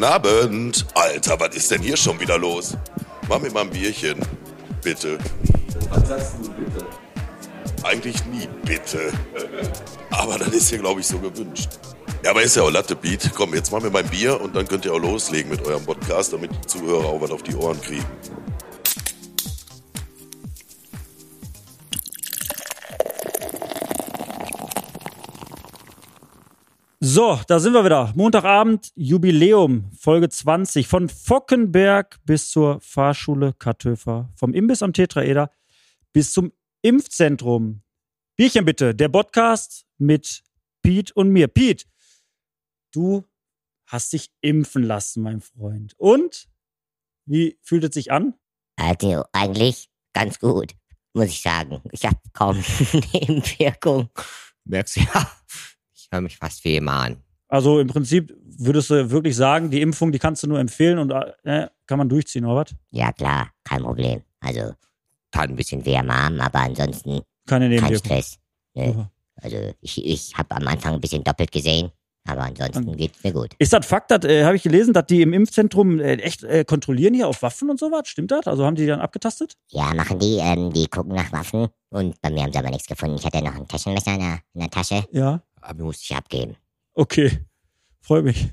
Guten Abend. Alter, was ist denn hier schon wieder los? Mach mir mal ein Bierchen. Bitte. Was sagst du bitte? Eigentlich nie bitte. Aber das ist hier, glaube ich, so gewünscht. Ja, aber ist ja auch Latte Beat. Komm, jetzt machen wir mein Bier und dann könnt ihr auch loslegen mit eurem Podcast, damit die Zuhörer auch was auf die Ohren kriegen. So, da sind wir wieder. Montagabend, Jubiläum, Folge 20. Von Fockenberg bis zur Fahrschule Kartöfer. Vom Imbiss am Tetraeder bis zum Impfzentrum. Bierchen bitte, der Podcast mit Piet und mir. Piet, du hast dich impfen lassen, mein Freund. Und? Wie fühlt es sich an? Also eigentlich ganz gut, muss ich sagen. Ich habe kaum Nebenwirkungen. Merkst du ja, ich höre mich fast wie immer an. Also im Prinzip würdest du wirklich sagen, die Impfung, die kannst du nur empfehlen und äh, kann man durchziehen, oder was? Ja klar, kein Problem. Also tat ein bisschen weh am Arm, aber ansonsten Keine kein. Stress. Super. Also ich, ich habe am Anfang ein bisschen doppelt gesehen, aber ansonsten geht's mir gut. Ist das Fakt, das äh, habe ich gelesen, dass die im Impfzentrum äh, echt äh, kontrollieren hier auf Waffen und sowas? Stimmt das? Also haben die die dann abgetastet? Ja, machen die, ähm, die gucken nach Waffen und bei mir haben sie aber nichts gefunden. Ich hatte noch ein Taschenmesser in der, in der Tasche, Ja. Aber musste ich abgeben. Okay. Freue mich.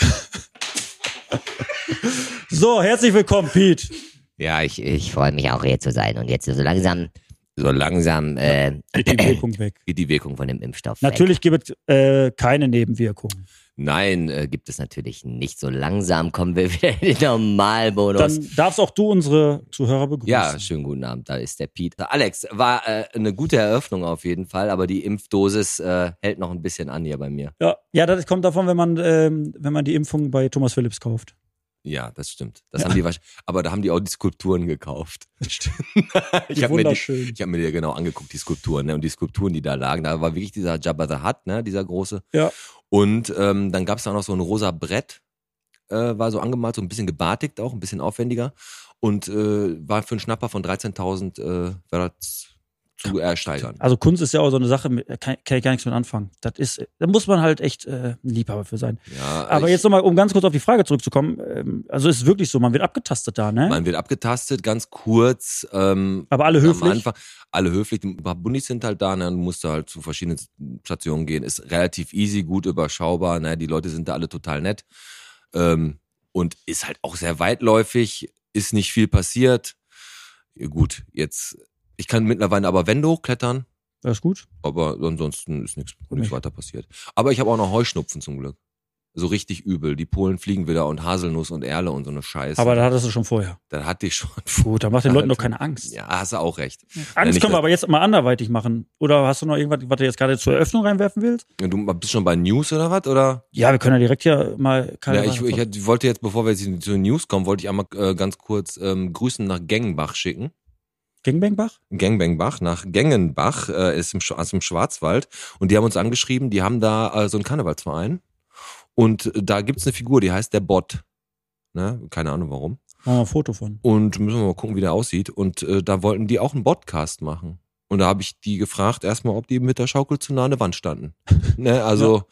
so, herzlich willkommen, Pete. Ja, ich, ich freue mich auch hier zu sein und jetzt so langsam, so langsam äh, Geht die Wirkung weg. geht die Wirkung von dem Impfstoff weg. Natürlich gibt es äh, keine Nebenwirkungen. Nein, äh, gibt es natürlich nicht. So langsam kommen wir wieder in den Normalmodus. Dann darfst auch du unsere Zuhörer begrüßen. ja, schönen guten Abend, da ist der Pete. Alex, war äh, eine gute Eröffnung auf jeden Fall, aber die Impfdosis äh, hält noch ein bisschen an hier bei mir. Ja, ja, das kommt davon, wenn man, ähm, wenn man die Impfung bei Thomas Phillips kauft. Ja, das stimmt. Das haben die aber da haben die auch die Skulpturen gekauft. Das stimmt. ich habe mir, die, ich hab mir die genau angeguckt, die Skulpturen, ne? Und die Skulpturen, die da lagen, da war wirklich dieser Jabba the Hutt, ne? Dieser große. Ja. Und ähm, dann gab es da auch noch so ein rosa Brett, äh, war so angemalt, so ein bisschen gebartigt auch, ein bisschen aufwendiger. Und äh, war für einen Schnapper von 13.000 äh, war das zu ersteigern. Also Kunst ist ja auch so eine Sache, mit, kann, kann ich gar nichts mit anfangen. Das ist, da muss man halt echt äh, ein Liebhaber für sein. Ja, Aber jetzt nochmal, um ganz kurz auf die Frage zurückzukommen. Ähm, also es ist wirklich so, man wird abgetastet da, ne? Man wird abgetastet, ganz kurz. Ähm, Aber alle Am höflich. Anfang, alle höflich, ein paar Bundis sind halt da, ne? Du musst halt zu verschiedenen Stationen gehen. Ist relativ easy, gut überschaubar, ne? Die Leute sind da alle total nett. Ähm, und ist halt auch sehr weitläufig, ist nicht viel passiert. Gut, jetzt, ich kann mittlerweile aber Wände hochklettern, Das ist gut. aber ansonsten ist nichts nichts Nicht. weiter passiert. Aber ich habe auch noch Heuschnupfen zum Glück. So richtig übel. Die Polen fliegen wieder und Haselnuss und Erle und so eine Scheiße. Aber da hattest du schon vorher. da hatte ich schon. Gut, da macht den Leuten doch keine Angst. Ja, hast du auch recht. Angst können wir aber jetzt mal anderweitig machen. Oder hast du noch irgendwas, was du jetzt gerade zur Eröffnung reinwerfen willst? Ja, Du bist schon bei News oder was? Oder? Ja, wir können ja direkt hier mal Ja, ich, ich, wollte jetzt, bevor wir jetzt zu News kommen, wollte ich einmal äh, ganz kurz ähm, Grüßen nach Gengenbach schicken. Gangbangbach? Gengenbach nach Gengenbach äh, ist im, Sch- aus dem Schwarzwald und die haben uns angeschrieben, die haben da äh, so einen Karnevalsverein und da gibt's eine Figur, die heißt der Bot. Ne? Keine Ahnung warum. Machen wir ein Foto von. Und müssen wir mal gucken, wie der aussieht. Und äh, da wollten die auch einen Podcast machen. Und da habe ich die gefragt, erstmal, ob die mit der Schaukel zu nah an der Wand standen. ne? Also,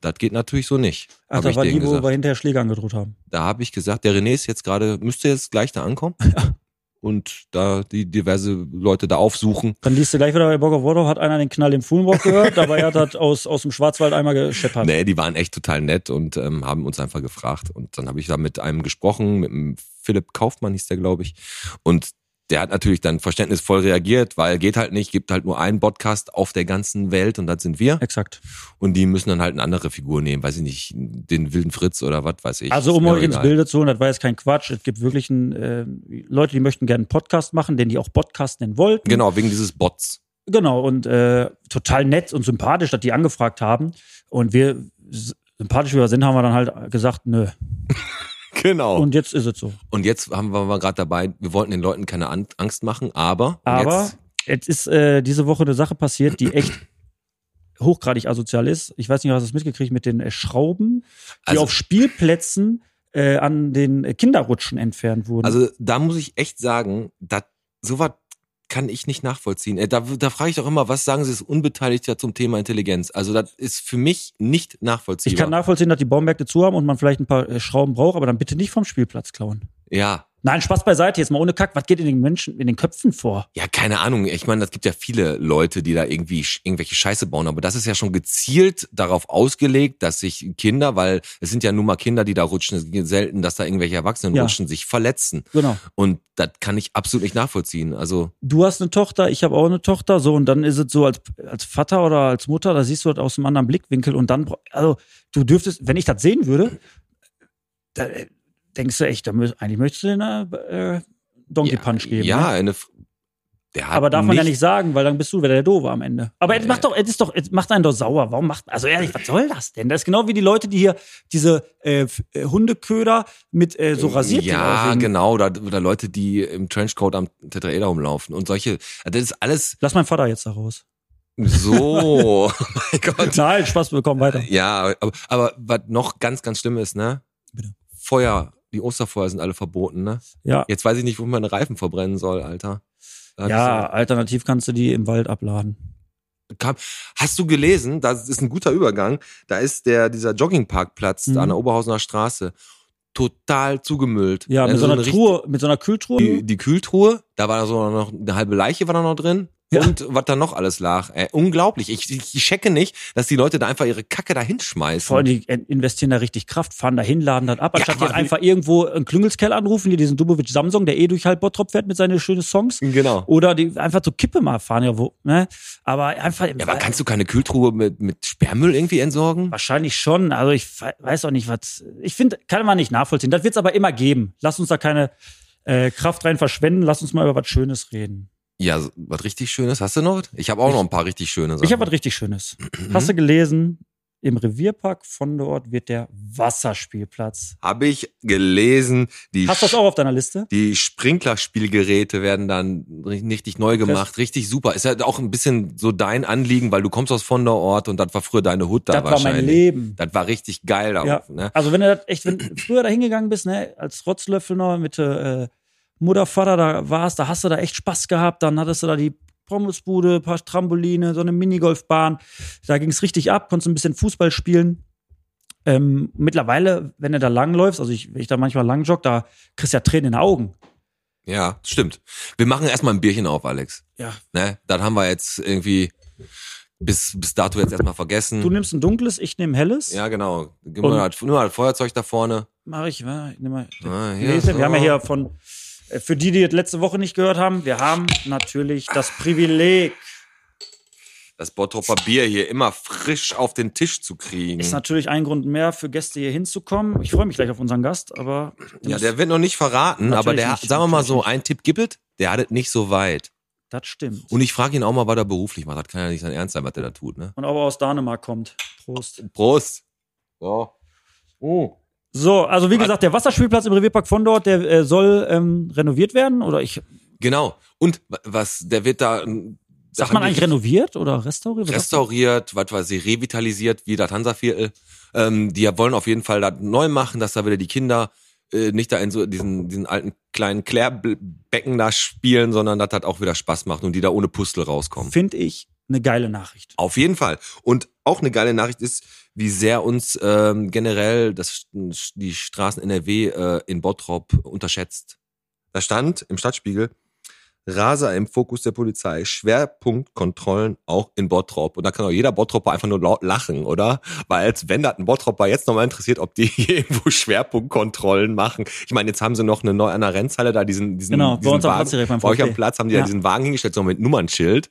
das geht natürlich so nicht. Ach, da war die, wo wir hinterher Schläge angedroht haben. Da habe ich gesagt, der René ist jetzt gerade, müsste jetzt gleich da ankommen. Und da die diverse Leute da aufsuchen. Dann liest du gleich wieder bei Bock of War, hat einer den Knall im Fuhlenbrock gehört, dabei hat er aus, aus dem Schwarzwald einmal gescheppert. Nee, die waren echt total nett und ähm, haben uns einfach gefragt. Und dann habe ich da mit einem gesprochen, mit dem Philipp Kaufmann hieß der, glaube ich. Und der hat natürlich dann verständnisvoll reagiert, weil geht halt nicht, gibt halt nur einen Podcast auf der ganzen Welt und das sind wir. Exakt. Und die müssen dann halt eine andere Figur nehmen, weiß ich nicht, den wilden Fritz oder was weiß ich. Also um euch ins. Bilde zu holen, das war jetzt kein Quatsch. Es gibt wirklich ein, äh, Leute, die möchten gerne einen Podcast machen, den die auch Podcast nennen wollten. Genau, wegen dieses Bots. Genau, und äh, total nett und sympathisch, dass die angefragt haben. Und wir, sympathisch wie wir sind, haben wir dann halt gesagt, nö. Genau. Und, Und jetzt ist es so. jetzt haben wir mal gerade dabei, wir wollten den Leuten keine An Angst machen, aber, Aber jetzt, jetzt ist äh, diese Woche eine Sache passiert, die echt hochgradig asozial ist. Ich weiß nicht, hast du es mitgekriegt mit den äh, Schrauben, die Also- auf Spielplätzen äh, an den Kinderrutschen entfernt wurden. also da muss ich echt sagen, dass sowas kann ich nicht nachvollziehen. Äh, Da, da frage ich doch immer, was sagen Sie als Unbeteiligter zum Thema Intelligenz? Also das ist für mich nicht nachvollziehbar. Ich kann nachvollziehen, dass die Baumärkte zu haben und man vielleicht ein paar äh, Schrauben braucht, aber dann bitte nicht vom Spielplatz klauen. Ja, Nein, Spaß beiseite, jetzt mal ohne Kack. Was geht in den Menschen, in den Köpfen vor? Ja, keine Ahnung. Ich meine, es gibt ja viele Leute, die da irgendwie irgendwelche Scheiße bauen, aber das ist ja schon gezielt darauf ausgelegt, dass sich Kinder, weil es sind ja nun mal Kinder, die da rutschen, es ist selten, dass da irgendwelche Erwachsenen Ja. rutschen, sich verletzen. Genau. Und das kann ich absolut nicht nachvollziehen. Also, Du hast eine Tochter, ich habe auch eine Tochter, so und dann ist es so als, als Vater oder als Mutter, da siehst du das aus einem anderen Blickwinkel und dann, also du dürftest, wenn ich das sehen würde, da äh, denkst du echt, da mü- eigentlich möchtest du eine äh, Donkey ja, Punch geben. ja, ne? eine, F- der hat Aber darf man ja nicht sagen, weil dann bist du wieder der Doofe am Ende. Aber es Nee. macht doch, es ist doch, es macht einen doch sauer. Warum macht, also ehrlich, was soll das denn? Das ist genau wie die Leute, die hier diese äh, äh, Hundeköder mit äh, so rasiert Ja, genau. Oder, oder Leute, die im Trenchcoat am Tetraeder rumlaufen und solche. Das ist alles Lass meinen Vater jetzt da raus. so. oh mein Gott. Nein, Spaß bekommen weiter. Ja, aber, aber was noch ganz, ganz schlimm ist, ne? Bitte. Feuer, die Osterfeuer sind alle verboten, ne? Ja, Jetzt weiß ich nicht, wo man Reifen verbrennen soll, Alter. Da ja, alternativ kannst du die im Wald abladen. Hast du gelesen, das ist ein guter Übergang, da ist der, dieser Joggingparkplatz Mhm. an der Oberhausener Straße total zugemüllt. Ja, mit Also so einer eine Truhe, mit so einer Kühltruhe. Die, die Kühltruhe, da war so noch eine halbe Leiche war da noch drin. Ja. Und was da noch alles lag. Ey, unglaublich. Ich, ich, ich checke nicht, dass die Leute da einfach ihre Kacke da hinschmeißen. Vor allem, die investieren da richtig Kraft, fahren da hin, laden das ab, Ja, anstatt aber jetzt einfach irgendwo einen Klüngelskerl anrufen, hier diesen Dubovic Samsung, der eh durch halb Bottrop fährt mit seinen schönen Songs. Genau. Oder die einfach zur Kippe mal fahren, ja, wo, ne? Aber einfach Ja, aber kannst du keine Kühltruhe mit, mit Sperrmüll irgendwie entsorgen? Wahrscheinlich schon. Also ich weiß auch nicht, was. Ich finde, kann man nicht nachvollziehen. Das wird es aber immer geben. Lass uns da keine äh, Kraft rein verschwenden. Lass uns mal über was Schönes reden. Ja, was richtig Schönes. Hast du noch? was? Ich habe auch noch ein paar richtig schöne Sachen. Ich habe was richtig Schönes. Mhm. Hast du gelesen? Im Revierpark von dort wird der Wasserspielplatz. Habe ich gelesen, die, Hast du das auch auf deiner Liste? die Sprinklerspielgeräte werden dann ri- richtig neu gemacht. Richtig super. Ist ja auch ein bisschen so dein Anliegen, weil du kommst aus von der Ort und das war früher deine Hut da das war wahrscheinlich. mein Leben. Das war richtig geil da Ja. ne? Also wenn du das echt, wenn du früher da hingegangen bist, ne, als Rotzlöffel noch mit äh, Mutter, Vater da warst, da hast du da echt Spaß gehabt. Dann hattest du da die Pommesbude, paar Trampoline, so eine Minigolfbahn. Da ging's richtig ab, konntest ein bisschen Fußball spielen. Ähm, mittlerweile, wenn du da langläufst, also ich, wenn ich da manchmal lang jogge, da kriegst du ja Tränen in den Augen. Ja, stimmt. Wir machen erstmal ein Bierchen auf, Alex. Ja. Ne? Das haben wir jetzt irgendwie bis, bis dato jetzt erstmal vergessen. Du nimmst ein dunkles, ich nehme helles. ja, genau. Und- mal, das, nimm mal das Feuerzeug da vorne. Mach ich, wa? ich nehm mal. Ah, hier, ja- Wir haben ja so. hier von, für die, die das letzte Woche nicht gehört haben, wir haben natürlich das Privileg, das Bottropper Bier hier immer frisch auf den Tisch zu kriegen. Ist natürlich ein Grund mehr für Gäste hier hinzukommen. Ich freue mich gleich auf unseren Gast, aber ja, der wird noch nicht verraten, aber der, nicht, sagen wir mal so, ein Tipp gibt es, der hat es nicht so weit. das stimmt. Und ich frage ihn auch mal, was er beruflich macht. Das kann ja nicht sein Ernst sein, was der da tut, ne? Und ob er aus Dänemark kommt. Prost. Prost. So. Oh. So, also wie gesagt, der Wasserspielplatz im Revierpark von dort, der äh, soll ähm, renoviert werden oder ich Genau. Und wa- was, der wird da. ähm, sagt man eigentlich renoviert oder restauriert? Was restauriert, was weiß ich, revitalisiert, wie das Hansaviertel. Ähm, die wollen auf jeden Fall das neu machen, dass da wieder die Kinder äh, nicht da in so diesen, diesen alten kleinen Klärbecken da spielen, sondern dass das auch wieder Spaß macht und die da ohne Pustel rauskommen. Finde ich eine geile Nachricht. Auf jeden Fall. Und auch eine geile Nachricht ist, wie sehr uns ähm, generell das, die Straßen NRW äh, in Bottrop unterschätzt. Da stand im Stadtspiegel, Raser im Fokus der Polizei, Schwerpunktkontrollen auch in Bottrop. Und da kann auch jeder Bottropper einfach nur laut lachen, oder? Weil als wenn das ein Bottropper jetzt nochmal interessiert, ob die irgendwo Schwerpunktkontrollen machen. Ich meine, jetzt haben sie noch eine neue an der Rennhalle da, diesen, diesen, Genau, bei diesen am Wagen. Platz bei euch am. Platz haben die ja, Ja. diesen Wagen hingestellt, so mit Nummernschild.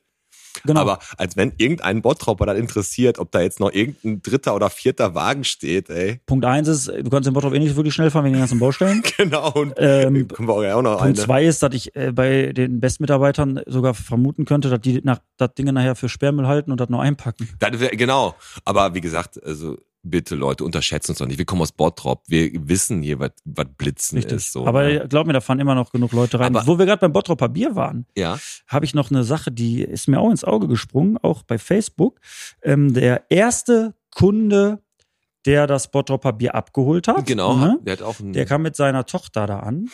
Genau. Aber als wenn irgendein Bottropper dann interessiert, ob da jetzt noch irgendein dritter oder vierter Wagen steht, ey. Punkt eins ist, du kannst in Bottrop eh nicht wirklich schnell fahren wegen den ganzen Baustellen. Genau. Und Ähm, kommen wir auch noch Punkt eine. zwei ist, dass ich äh, bei den Bestmitarbeitern sogar vermuten könnte, dass die nach, das Dinge nachher für Sperrmüll halten und das nur einpacken. Das wär, genau. Aber wie gesagt, also bitte Leute, unterschätzen uns doch nicht. Wir kommen aus Bottrop. Wir wissen hier, was was Blitzen Richtig. ist. So, Aber ne? glaub mir, da fahren immer noch genug Leute rein. Aber- Wo wir gerade beim Bottroper Bier waren, ja. habe ich noch eine Sache, die ist mir auch ins Auge gesprungen, auch bei Facebook. Ähm, der erste Kunde, der das Bottroper Bier abgeholt hat, Genau. ne? Der hat auch der kam mit seiner Tochter da an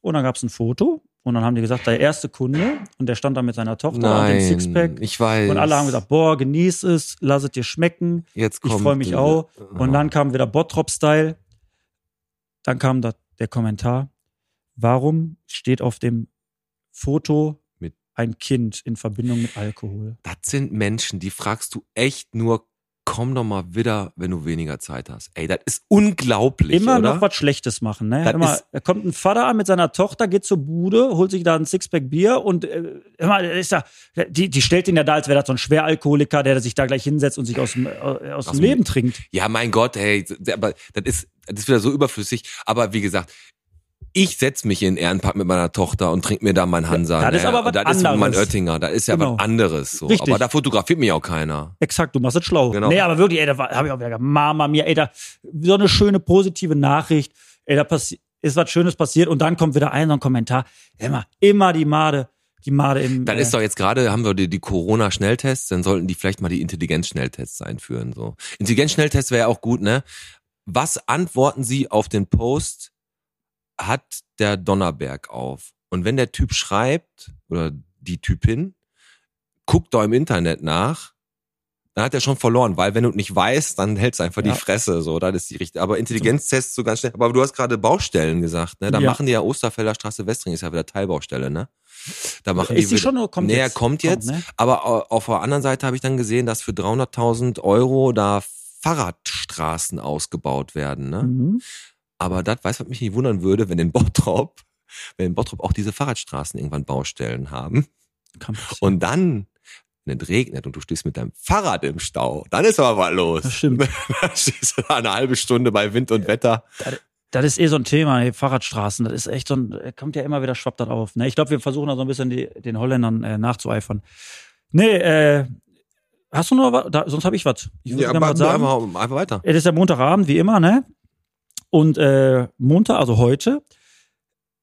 und dann gab es ein Foto Und dann haben die gesagt, der erste Kunde, und der stand da mit seiner Tochter und dem Nein, Sixpack. ich weiß. Und alle haben gesagt, boah, genieß es, lass es dir schmecken. jetzt Ich kommt freue mich auch. Und dann kam wieder Bottrop-Style. Dann kam da der Kommentar, warum steht auf dem Foto Mit- ein Kind in Verbindung mit Alkohol? Das sind Menschen, die fragst du echt nur, komm doch mal wieder, wenn du weniger Zeit hast. Ey, das ist unglaublich, Immer oder? noch was Schlechtes machen, ne? Immer, da kommt ein Vater an mit seiner Tochter, geht zur Bude, holt sich da ein Sixpack Bier und äh, immer, ist ja, die, die stellt ihn ja da, als wäre das so ein Schweralkoholiker, der sich da gleich hinsetzt und sich aus dem, äh, aus dem dem- Leben trinkt. Ja, mein Gott, ey, aber das ist, das ist wieder so überflüssig. Aber wie gesagt, ich setz mich in den Ehrenpark mit meiner Tochter und trink mir da mein Hansa. das ist aber was Und Das ist mein anderes. Oettinger, das ist ja Genau. was anderes. So. Richtig. Aber da fotografiert mich auch keiner. Exakt, du machst es schlau. Genau. Nee, aber wirklich, ey, da habe ich auch wieder gesagt, Mama mir, ey, da so eine schöne positive Nachricht, ey, da ist was Schönes passiert und dann kommt wieder ein so ein Kommentar. Immer, immer die Made, die Made im. Dann äh, ist doch jetzt gerade, haben wir die, die Corona-Schnelltests, dann sollten die vielleicht mal die Intelligenz-Schnelltests einführen. So. Intelligenz-Schnelltest wäre ja auch gut, ne? Was antworten Sie auf den Post, hat der Donnerberg auf? Und wenn der Typ schreibt, oder die Typin, guckt doch im Internet nach, dann hat er schon verloren, weil wenn du nicht weißt, dann hältst du einfach Ja. die Fresse, so, das ist die richtige. Aber Intelligenztests so ganz schnell. Aber du hast gerade Baustellen gesagt, ne? Da Ja. machen die ja Osterfelder Straße Westring, ist ja wieder Teilbaustelle, ne? Da machen ist die die schon oder kommt nee, jetzt? kommt jetzt. ne? Aber au- auf der anderen Seite habe ich dann gesehen, dass für 300.000 Euro da Fahrradstraßen ausgebaut werden. Ne? Mhm. Aber das weiß, was mich nicht wundern würde, wenn in Bottrop, wenn in Bottrop auch diese Fahrradstraßen irgendwann Baustellen haben. Und dann, wenn es regnet und du stehst mit deinem Fahrrad im Stau, dann ist aber was los. Das stimmt. dann stehst du da eine halbe Stunde bei Wind und Wetter. Das ist eh so ein Thema, ey, Fahrradstraßen. Das ist echt so ein, kommt ja immer wieder, schwappt das auf. Ne? Ich glaube, wir versuchen da so ein bisschen die, den Holländern äh, nachzueifern. Nee, äh, hast du noch was? Da, sonst habe ich was. Ich würde gerne was sagen. einfach, einfach weiter. Es ist ja Montagabend, wie immer, ne? Und äh, Montag, also heute,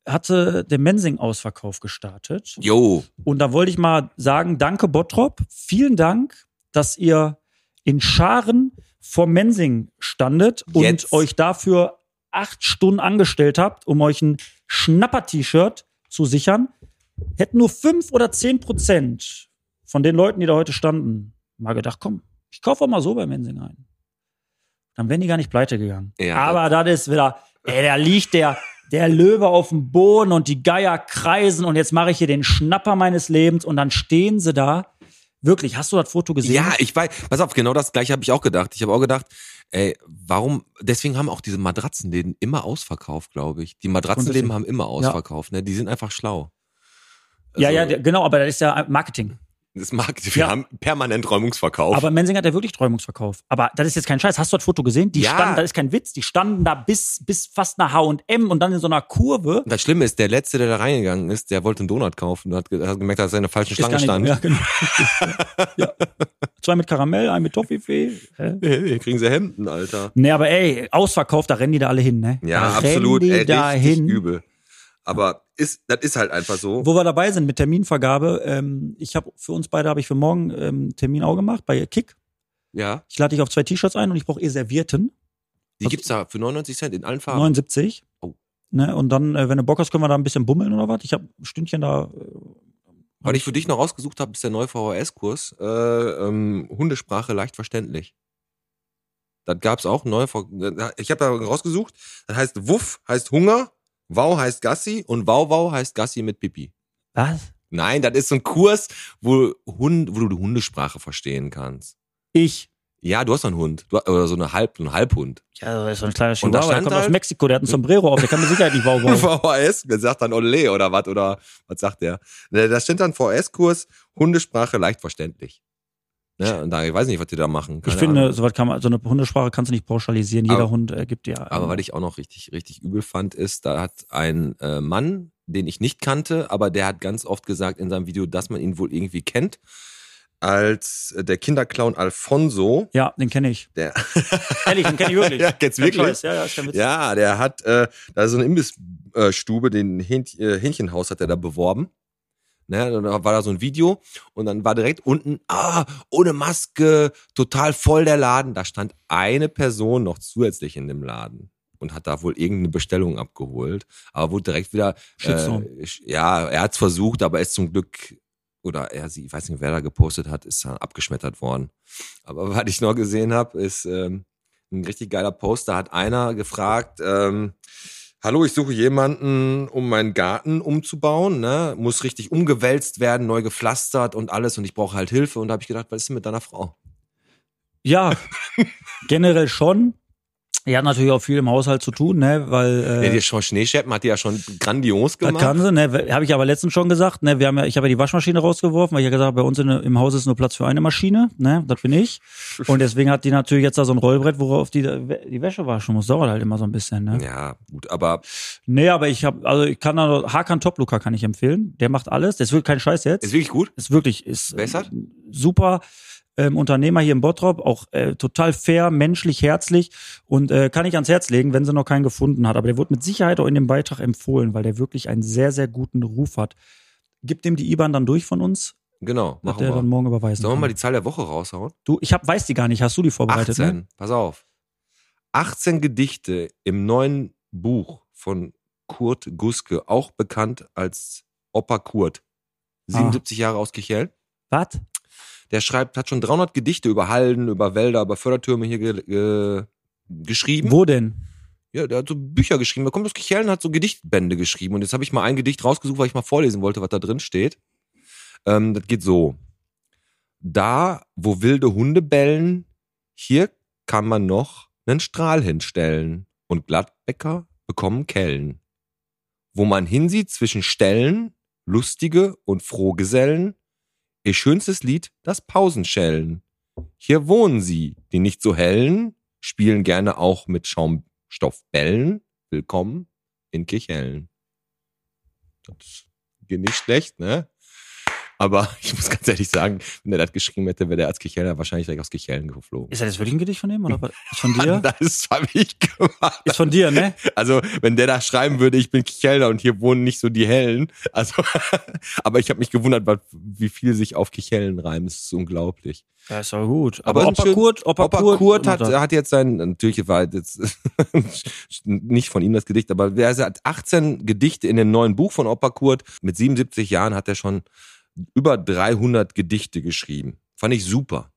hatte der Mensing-Ausverkauf gestartet. Jo, Und da wollte ich mal sagen, danke Bottrop, vielen Dank, dass ihr in Scharen vor Mensing standet und Jetzt. euch dafür acht Stunden angestellt habt, um euch ein Schnapper-T-Shirt zu sichern. Hätten nur fünf oder zehn Prozent von den Leuten, die da heute standen, mal gedacht, komm, ich kaufe auch mal so bei Mensing ein. Dann wären die gar nicht pleite gegangen. Ja, Aber das ist wieder, ey, da liegt der, der Löwe auf dem Boden und die Geier kreisen und jetzt mache ich hier den Schnapper meines Lebens und dann stehen sie da. Wirklich, hast du das Foto gesehen? Ja, ich weiß, pass auf, genau das gleiche habe ich auch gedacht. Ich habe auch gedacht, ey, warum, deswegen haben auch diese Matratzenläden immer ausverkauft, glaube ich. Die Matratzenläden haben immer ausverkauft, ne? Die sind einfach schlau. ja, Also, ja, der- genau, aber das ist ja Marketing. Das mag, wir Ja. haben permanent Räumungsverkauf. Aber Mensing hat ja wirklich Träumungsverkauf. Aber das ist jetzt kein Scheiß. Hast du das Foto gesehen? Die Ja. standen, das ist kein Witz, die standen da bis, bis fast nach H&M und dann in so einer Kurve. Das Schlimme ist, der Letzte, der da reingegangen ist, der wollte einen Donut kaufen und hat, hat gemerkt, dass er in der falschen Schlange stand. Ja, genau. ja. Zwei mit Karamell, ein mit Toffifee. Hier kriegen sie Hemden, Alter. Nee, aber ey, ausverkauft, da rennen die da alle hin, ne? Ja, da absolut. Rennen die Ey, da hin. übel. Aber ist, das ist halt einfach so. Wo wir dabei sind mit Terminvergabe, ähm, ich habe für uns beide habe ich für morgen ähm, Termin auch gemacht bei Kick. Ja. Ich lade dich auf zwei T-Shirts ein und ich brauche eh Servierten. Die Also- gibt's da für 99 Cent in allen Farben. 79. Oh. Ne, und dann, äh, wenn du Bock hast, können wir da ein bisschen bummeln oder was. Ich habe ein Stündchen da. Äh, Was ich für dich noch rausgesucht habe, ist der neue VHS-Kurs. Äh, ähm, Hundesprache leicht verständlich. Das gab's auch neu. Ich habe da rausgesucht. Das heißt Wuff heißt Hunger, Wow heißt Gassi und Wow Wow heißt Gassi mit Pipi. was? Nein, das ist so ein Kurs, wo, Hund, wo du die Hundesprache verstehen kannst. Ich. Ja, du hast einen Hund. Du, oder so eine Halb, ein Halbhund. Ja, das ist so ein kleiner Chihuahua, der stand kommt aus halt- Mexiko, der hat ein Sombrero auf, der kann mit Sicherheit nicht wow wow. VHS, der sagt dann Ole oder was oder was sagt der? Da steht dann VHS-Kurs, Hundesprache leicht verständlich. Ne, und da, ich weiß nicht, was die da machen. Ich keine finde, Ahnung. so, was kann man, so eine Hundesprache kannst du nicht pauschalisieren. Jeder Aber- Hund äh, gibt dir. Aber was ich auch noch richtig, richtig übel fand, ist, da hat ein äh, Mann, den ich nicht kannte, aber der hat ganz oft gesagt in seinem Video, dass man ihn wohl irgendwie kennt, als äh, der Kinderclown Alfonso. ja, den kenne ich. Der, Ehrlich, den kenne ich wirklich. ja, kennst wirklich? Ja, ja, ist Witz. Ja, der hat, äh, da ist so eine Imbissstube, den äh, Hähnchenhaus hat er da beworben. Ne, und da war da so ein Video und dann war direkt unten, ah, ohne Maske, total voll der Laden. Da stand eine Person noch zusätzlich in dem Laden. und hat da wohl irgendeine Bestellung abgeholt, aber wurde direkt wieder Shitstorm. äh, ja, er hat es versucht, aber er ist zum Glück oder er, sie, ich weiß nicht, wer da gepostet hat, ist dann abgeschmettert worden. Aber was ich noch gesehen habe, ist ähm, ein richtig geiler Post. Da hat einer gefragt, ähm, Hallo, ich suche jemanden, um meinen Garten umzubauen. Ne? Muss richtig umgewälzt werden, neu gepflastert und alles. Und ich brauche halt Hilfe. Und da habe ich gedacht, was ist denn mit deiner Frau? Ja, generell schon. Er hat natürlich auch viel im Haushalt zu tun, ne, weil Ja, äh, die schon Schneescheppen hat die ja schon grandios das gemacht. kann sie, ne, habe ich aber letztens schon gesagt, ne, wir haben ja, ich habe ja die Waschmaschine rausgeworfen, weil ich ja gesagt habe, bei uns in, im Haus ist nur Platz für eine Maschine, ne, das bin ich. Und deswegen hat die natürlich jetzt da so ein Rollbrett, worauf die die Wäsche waschen muss. Dauert halt immer so ein bisschen, ne. Ja, gut, aber Nee, aber ich habe, also ich kann da noch, Hakan Topluka kann ich empfehlen. Der macht alles. Das ist wirklich kein Scheiß jetzt. ist wirklich gut. ist wirklich ist das? äh, super ähm, Unternehmer hier in Bottrop, auch äh, total fair, menschlich, herzlich und äh, kann ich ans Herz legen, wenn sie noch keinen gefunden hat. Aber der wird mit Sicherheit auch in dem Beitrag empfohlen, weil der wirklich einen sehr, sehr guten Ruf hat. Gib dem die IBAN dann durch von uns, Genau, machen der dann wir. morgen überweisen Sollen wir mal die Zahl der Woche raushauen? du, ich hab, weiß die gar nicht. Hast du die vorbereitet? 18, Ne? pass auf. 18 Gedichte im neuen Buch von Kurt Guske, auch bekannt als Opa Kurt. 77 Jahre aus Kichel. Was? Der schreibt, hat schon 300 Gedichte über Halden, über Wälder, über Fördertürme hier ge ge geschrieben. Wo denn? Ja, der hat so Bücher geschrieben. Er kommt aus Kichel und hat so Gedichtbände geschrieben. Und jetzt habe ich mal ein Gedicht rausgesucht, weil ich mal vorlesen wollte, was da drin steht. Ähm, das geht so. Da, wo wilde Hunde bellen, hier kann man noch nen Strahl hinstellen. Und Glattbäcker bekommen Kellen. Wo man hinsieht zwischen Stellen, lustige und Frohgesellen, ihr schönstes Lied, das Pausenschellen. Hier wohnen sie, die nicht so hellen, spielen gerne auch mit Schaumstoffbällen. Willkommen in Kichellen. Das geht nicht schlecht, ne? Aber ich muss ganz ehrlich sagen, wenn er das geschrieben hätte, wäre der als Kicheller wahrscheinlich direkt aus Kichellen geflogen. Ist das wirklich ein Gedicht von dem? Oder von dir? Das habe ich gemacht. ist von dir, ne? Also, wenn der da schreiben würde, ich bin Kichelner und hier wohnen nicht so die Hellen. Also, aber ich habe mich gewundert, wie viel sich auf Kichellen reimt. Das ist unglaublich. Ja, ist aber gut. Aber Aber, Opa schön- Kurt, Opa, Opa Kurt, Kurt, hat, hat jetzt sein, natürlich war jetzt nicht von ihm das Gedicht, aber er hat 18 Gedichte in dem neuen Buch von Opa Kurt. Mit 77 Jahren hat er schon über 300 Gedichte geschrieben. Fand ich super.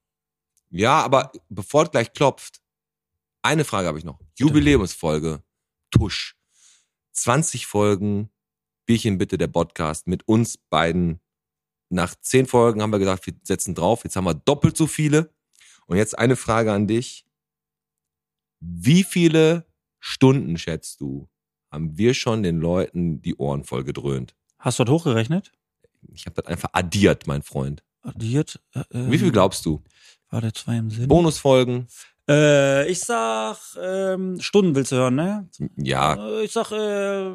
Ja, aber bevor es gleich klopft, eine Frage habe ich noch. Jubiläumsfolge, Tusch. 20 Folgen, Bierchen bitte, der Podcast mit uns beiden. Nach 10 Folgen haben wir gesagt, wir setzen drauf. Jetzt haben wir doppelt so viele. Und jetzt eine Frage an dich. Wie viele Stunden, schätzt du, haben wir schon den Leuten die Ohren voll gedröhnt? Hast du das hochgerechnet? Ich habe das einfach addiert, mein Freund. Addiert? Äh, Wie viel glaubst du? War der zwei im Sinn? Bonusfolgen? Äh, ich sag, ähm, Stunden willst du hören, ne? Ja, Äh, Ich sag, äh,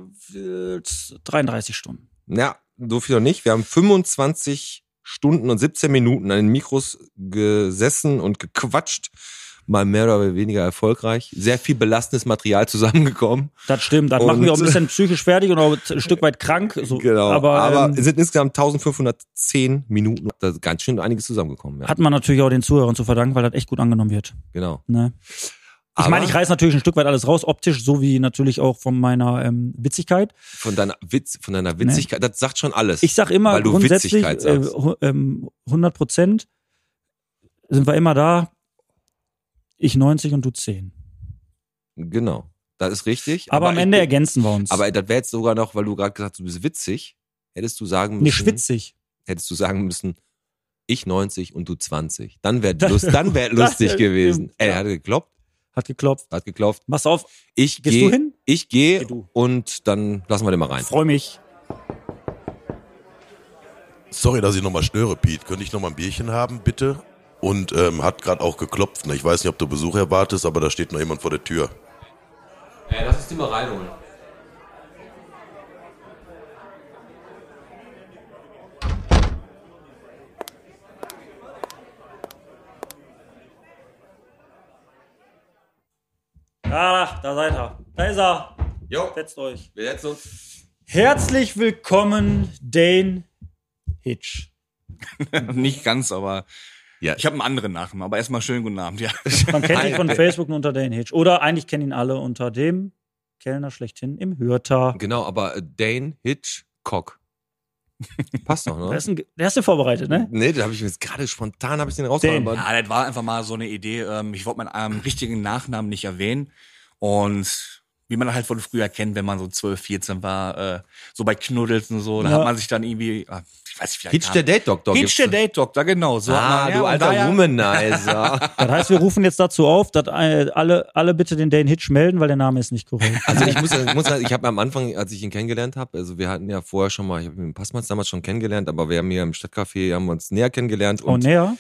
33 Stunden. ja, so viel noch nicht. Wir haben 25 Stunden und 17 Minuten an den Mikros gesessen und gequatscht. Mal mehr oder weniger erfolgreich. Sehr viel belastendes Material zusammengekommen. Das stimmt. Das Und- macht mich auch ein bisschen psychisch fertig und auch ein Stück weit krank. So. Genau. Aber, Aber, ähm, es sind insgesamt 1510 Minuten. Da ist ganz schön einiges zusammengekommen. Ja. hat man natürlich auch den Zuhörern zu verdanken, weil das echt gut angenommen wird. Genau. Ne? Ich Aber meine, ich reiß natürlich ein Stück weit alles raus, optisch, so wie natürlich auch von meiner ähm, Witzigkeit. von deiner Witz, von deiner Witzigkeit, das sagt schon alles. Ich sag immer Weil du grundsätzlich Witzigkeit äh, sagst. ähm, 100 Prozent sind wir immer da. Ich 90 und du 10. genau. Das ist richtig. Aber, am ich Ende bin- ergänzen wir uns. Aber das wäre jetzt sogar noch, weil du gerade gesagt hast, du bist witzig, hättest du sagen müssen. nee, schwitzig. Hättest du sagen müssen, ich 90 und du 20. Dann wäre lust, dann wär lustig gewesen. Ey, hat gekloppt, Hat geklopft. hat geklopft. Mach's auf. Ich Gehst du gehe, hin? ich gehe Geh du. und dann lassen wir den mal rein. Freu mich. Sorry, dass ich nochmal störe, Pete. Könnte ich nochmal ein Bierchen haben, bitte? Und ähm, hat gerade auch geklopft. Ne? Ich weiß nicht, ob du Besuch erwartest, aber da steht noch jemand vor der Tür. Ey, lass uns die mal reinholen. Ah, da seid ihr. Da ist er. Jo, Setzt euch. wir setzen uns. Herzlich willkommen, Dane Hitch. Nicht ganz, aber Ja, Ich habe einen anderen Nachnamen, aber erstmal schönen guten Abend, ja. Man kennt ihn von. Facebook nur unter Dane Hitch. Oder eigentlich kennen ihn alle unter dem Kellner schlechthin im Hürter. genau, aber äh, Dane Hitchcock. Passt doch, Der ne? ist, ein, der ist ja vorbereitet, ne? Nee, da habe ich mir jetzt gerade spontan habe ich den rausgehauen. Ja, das war einfach mal so eine Idee. Ähm, ich wollte meinen ähm, richtigen Nachnamen nicht erwähnen. Und wie man halt von früher kennt, wenn man so 12, 14 war, äh, so bei Knuddels und so, da Ja. hat man sich dann irgendwie, ah, ich weiß nicht, wie Hitch der Date Doktor. Hitch der Date Doctor, genau. So Ah, man, ja, du alter daher- Womanizer. Das heißt, wir rufen jetzt dazu auf, dass äh, alle, alle bitte den Dane Hitch melden, weil der Name ist nicht korrekt. Also ich muss, ich muss ich habe am Anfang, als ich ihn kennengelernt habe, also wir hatten ja vorher schon mal, ich habe ihn mit dem Passmanns damals schon kennengelernt, aber wir haben hier im Stadtcafé haben wir uns näher kennengelernt Oh, und näher?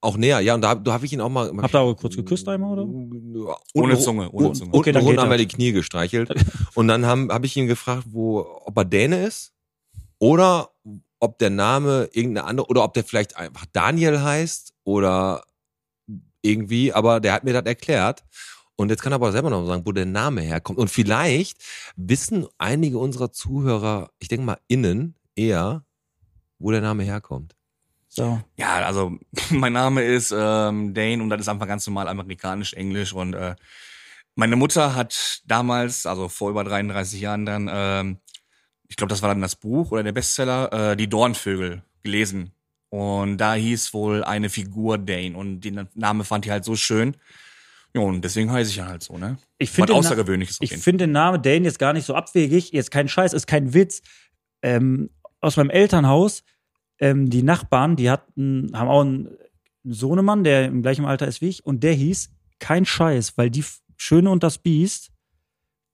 Auch näher, ja, und da, da habe ich ihn auch mal. Habt ihr auch kurz geküsst einmal, oder? Ohne Ohne Zunge, ohne Zunge. Okay, dann unten geht haben wir das. die Knie gestreichelt. Und dann habe ich ihn gefragt, wo, ob er Däne ist oder ob der Name irgendeine andere oder ob der vielleicht einfach Daniel heißt oder irgendwie, aber der hat mir das erklärt. Und jetzt kann er aber selber noch sagen, wo der Name herkommt. Und vielleicht wissen einige unserer Zuhörer, ich denke mal innen, eher, wo der Name herkommt. So. Ja, also mein Name ist ähm, Dane und das ist einfach ganz normal amerikanisch, Englisch und äh, meine Mutter hat damals, also vor über 33 Jahren dann, ähm, ich glaube, das war dann das Buch oder der Bestseller, äh, die Dornvögel gelesen. Und da hieß wohl eine Figur Dane und den Name fand ich halt so schön. Ja, und deswegen heiße ich ja halt so, ne? Ich finde Außergewöhnliches auf ich jeden Fall. find den Namen Dane jetzt gar nicht so abwegig. Jetzt kein Scheiß, ist kein Witz. Ähm, aus meinem Elternhaus, ähm, die Nachbarn, die hatten, haben auch einen Sohnemann, der im gleichen Alter ist wie ich, und der hieß kein Scheiß, weil die Schöne und das Biest,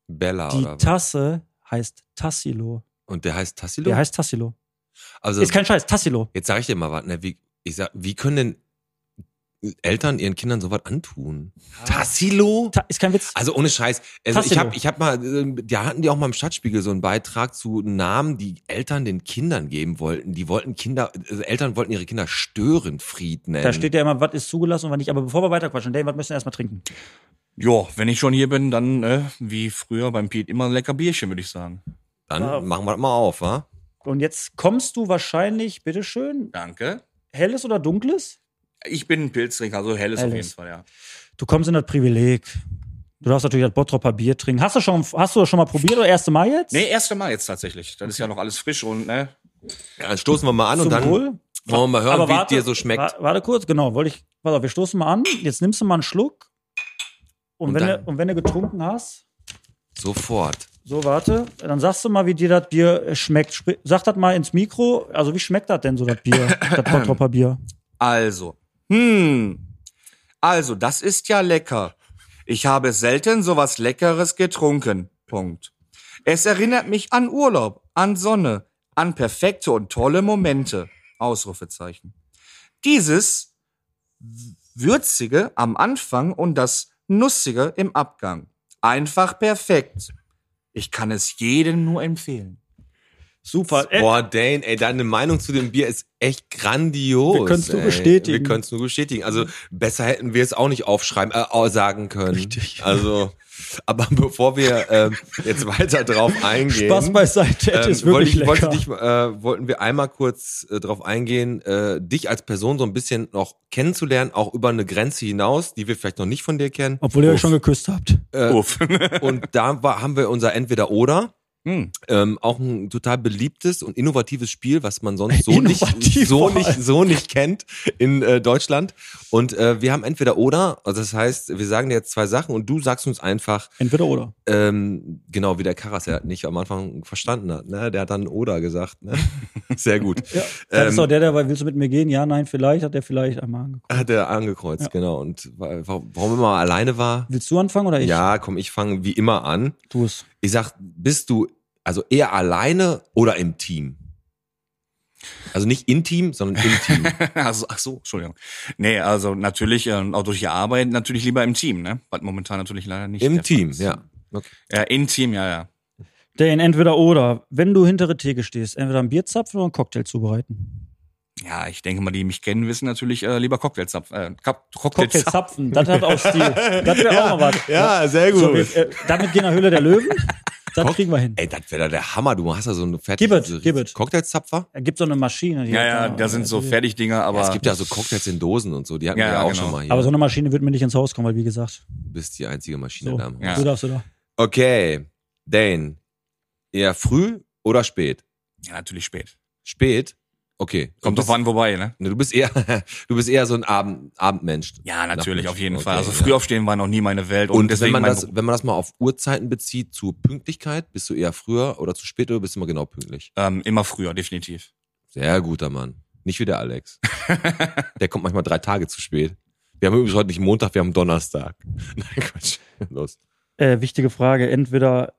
Bella die oder was? Tasse heißt Tassilo. Und der heißt Tassilo? Der heißt Tassilo. also, Ist kein Scheiß, Tassilo. Jetzt sage ich dir mal was, ne? Wie, ich sag, wie können denn Eltern ihren Kindern sowas antun? Tassilo? Ta ist kein Witz. Also ohne Scheiß. Also ich habe ich hab mal, äh, da hatten die auch mal im Stadtspiegel so einen Beitrag zu Namen, die Eltern den Kindern geben wollten. Die wollten Kinder, also Eltern wollten ihre Kinder Störenfried nennen. Da steht ja immer, was ist zugelassen und was nicht. Aber bevor wir weiterquatschen, Dane, was möchtest du erstmal trinken? Ja, wenn ich schon hier bin, dann äh, wie früher beim Piet immer ein lecker Bierchen, würde ich sagen. Dann Ah. machen wir das mal auf, wa? Und jetzt kommst du wahrscheinlich, bitteschön, Danke. helles oder dunkles? Ich bin ein Pilztrinker, also helles, auf Helles. jeden Fall, ja. Du kommst in das Privileg. Du darfst natürlich das Bottropper Bier trinken. Hast du schon, hast du das schon mal probiert oder erste Mal jetzt? Nee, erste Mal jetzt tatsächlich. Das ist ja noch alles frisch und ne. Ja, dann stoßen wir mal an Zum und dann Wohl. wollen wir mal hören, Aber wie es warte, dir so schmeckt. wa- Warte kurz, genau, wollte ich. Auf, wir stoßen mal an. Jetzt nimmst du mal einen Schluck. Und, Und wenn, dann- du, und wenn du getrunken hast, Sofort. so warte, dann sagst du mal, wie dir das Bier äh, schmeckt. Sag das mal ins Mikro. Also, wie schmeckt das denn so, das Bier? das Bottropper Bier. Also. Hm. Also, das ist ja lecker. Ich habe selten sowas Leckeres getrunken. Punkt. Es erinnert mich an Urlaub, an Sonne, an perfekte und tolle Momente. Ausrufezeichen. Dieses würzige am Anfang und das nussige im Abgang. Einfach perfekt. Ich kann es jedem nur empfehlen. Super. Äh, Boah, Dane, ey, deine Meinung zu dem Bier ist echt grandios. Wir können's nur ey. bestätigen. Wir können es nur bestätigen. Also besser hätten wir es auch nicht aufschreiben, äh, auch sagen können. Richtig. Also, aber bevor wir ähm, jetzt weiter drauf eingehen, Spaß beiseite, ähm, ist wirklich ich, wollte lecker. dich, äh, wollten wir einmal kurz äh, drauf eingehen, äh, dich als Person so ein bisschen noch kennenzulernen, auch über eine Grenze hinaus, die wir vielleicht noch nicht von dir kennen. Obwohl ihr euch Uff. schon geküsst habt. Äh, Uff. und da war, haben wir unser Entweder-Oder. Hm. Ähm, auch ein total beliebtes und innovatives Spiel, was man sonst so nicht, so nicht, so nicht kennt in äh, Deutschland. Und äh, wir haben entweder oder, also das heißt, wir sagen dir jetzt zwei Sachen und du sagst uns einfach, Entweder oder. ähm, genau wie der Karas, der nicht am Anfang verstanden hat, ne? Der hat dann oder gesagt, ne? Sehr gut. Ja. Das Ähm, ist auch der, der, bei willst du mit mir gehen? Ja, nein, vielleicht, hat der vielleicht einmal angeguckt. Hat er angekreuzt, Ja. genau. Und wa- wa- warum immer alleine war? Willst du anfangen oder ich? Ja, komm, ich fange wie immer an. Tu es. Ich sag, bist du also eher alleine oder im Team? Also nicht intim, sondern im Team. Also, ach so, Entschuldigung. Nee, also natürlich, äh, auch durch die Arbeit natürlich lieber im Team, ne? Was momentan natürlich leider nicht. Im der Fall Team, ist. ja. Okay. Ja, im Team, ja, ja. Den entweder oder. Wenn du hinter der Theke stehst, entweder einen Bierzapfen oder einen Cocktail zubereiten. Ja, ich denke mal, die mich kennen, wissen natürlich äh, lieber äh, Kap- Cocktailzapf. Cocktailzapfen, das hat auch Stil. Das wäre auch mal was. Ja, sehr So, wir, äh, damit gehen wir Höhle der Löwen. Das Cock- kriegen wir hin. Ey, das wäre der Hammer. Du hast ja so eine fertige Gib it, so gib it. Cocktailzapfer. Es gibt so eine Maschine. Die Ja, ja, da- da sind so Fertigdinger, aber Ja, es gibt ja so Cocktails in Dosen und so. Die hatten Ja, wir ja ja, auch genau. schon mal hier. Aber so eine Maschine wird mir nicht ins Haus kommen, weil wie gesagt, du bist die einzige Maschine so, da im Haus. Ja. du darfst du da. Okay, Dane. Eher früh oder spät? ja, natürlich spät. Spät? Okay. Kommt bist- an, wobei, ne? Ne, Du bist eher, du bist eher so ein Abend, Abendmensch. Ja, natürlich, auf jeden Okay, Fall. Also ja. früh aufstehen war noch nie meine Welt. Und, Und wenn deswegen man, mein das, wenn man das mal auf Uhrzeiten bezieht, zur Pünktlichkeit, bist du eher früher oder zu spät oder bist du immer genau pünktlich? ähm, immer früher, definitiv. Sehr guter Mann. Nicht wie der Alex. der kommt manchmal drei Tage zu spät. Wir haben übrigens heute nicht Montag, wir haben Donnerstag. Nein, Quatsch. Los. Äh, wichtige Frage, entweder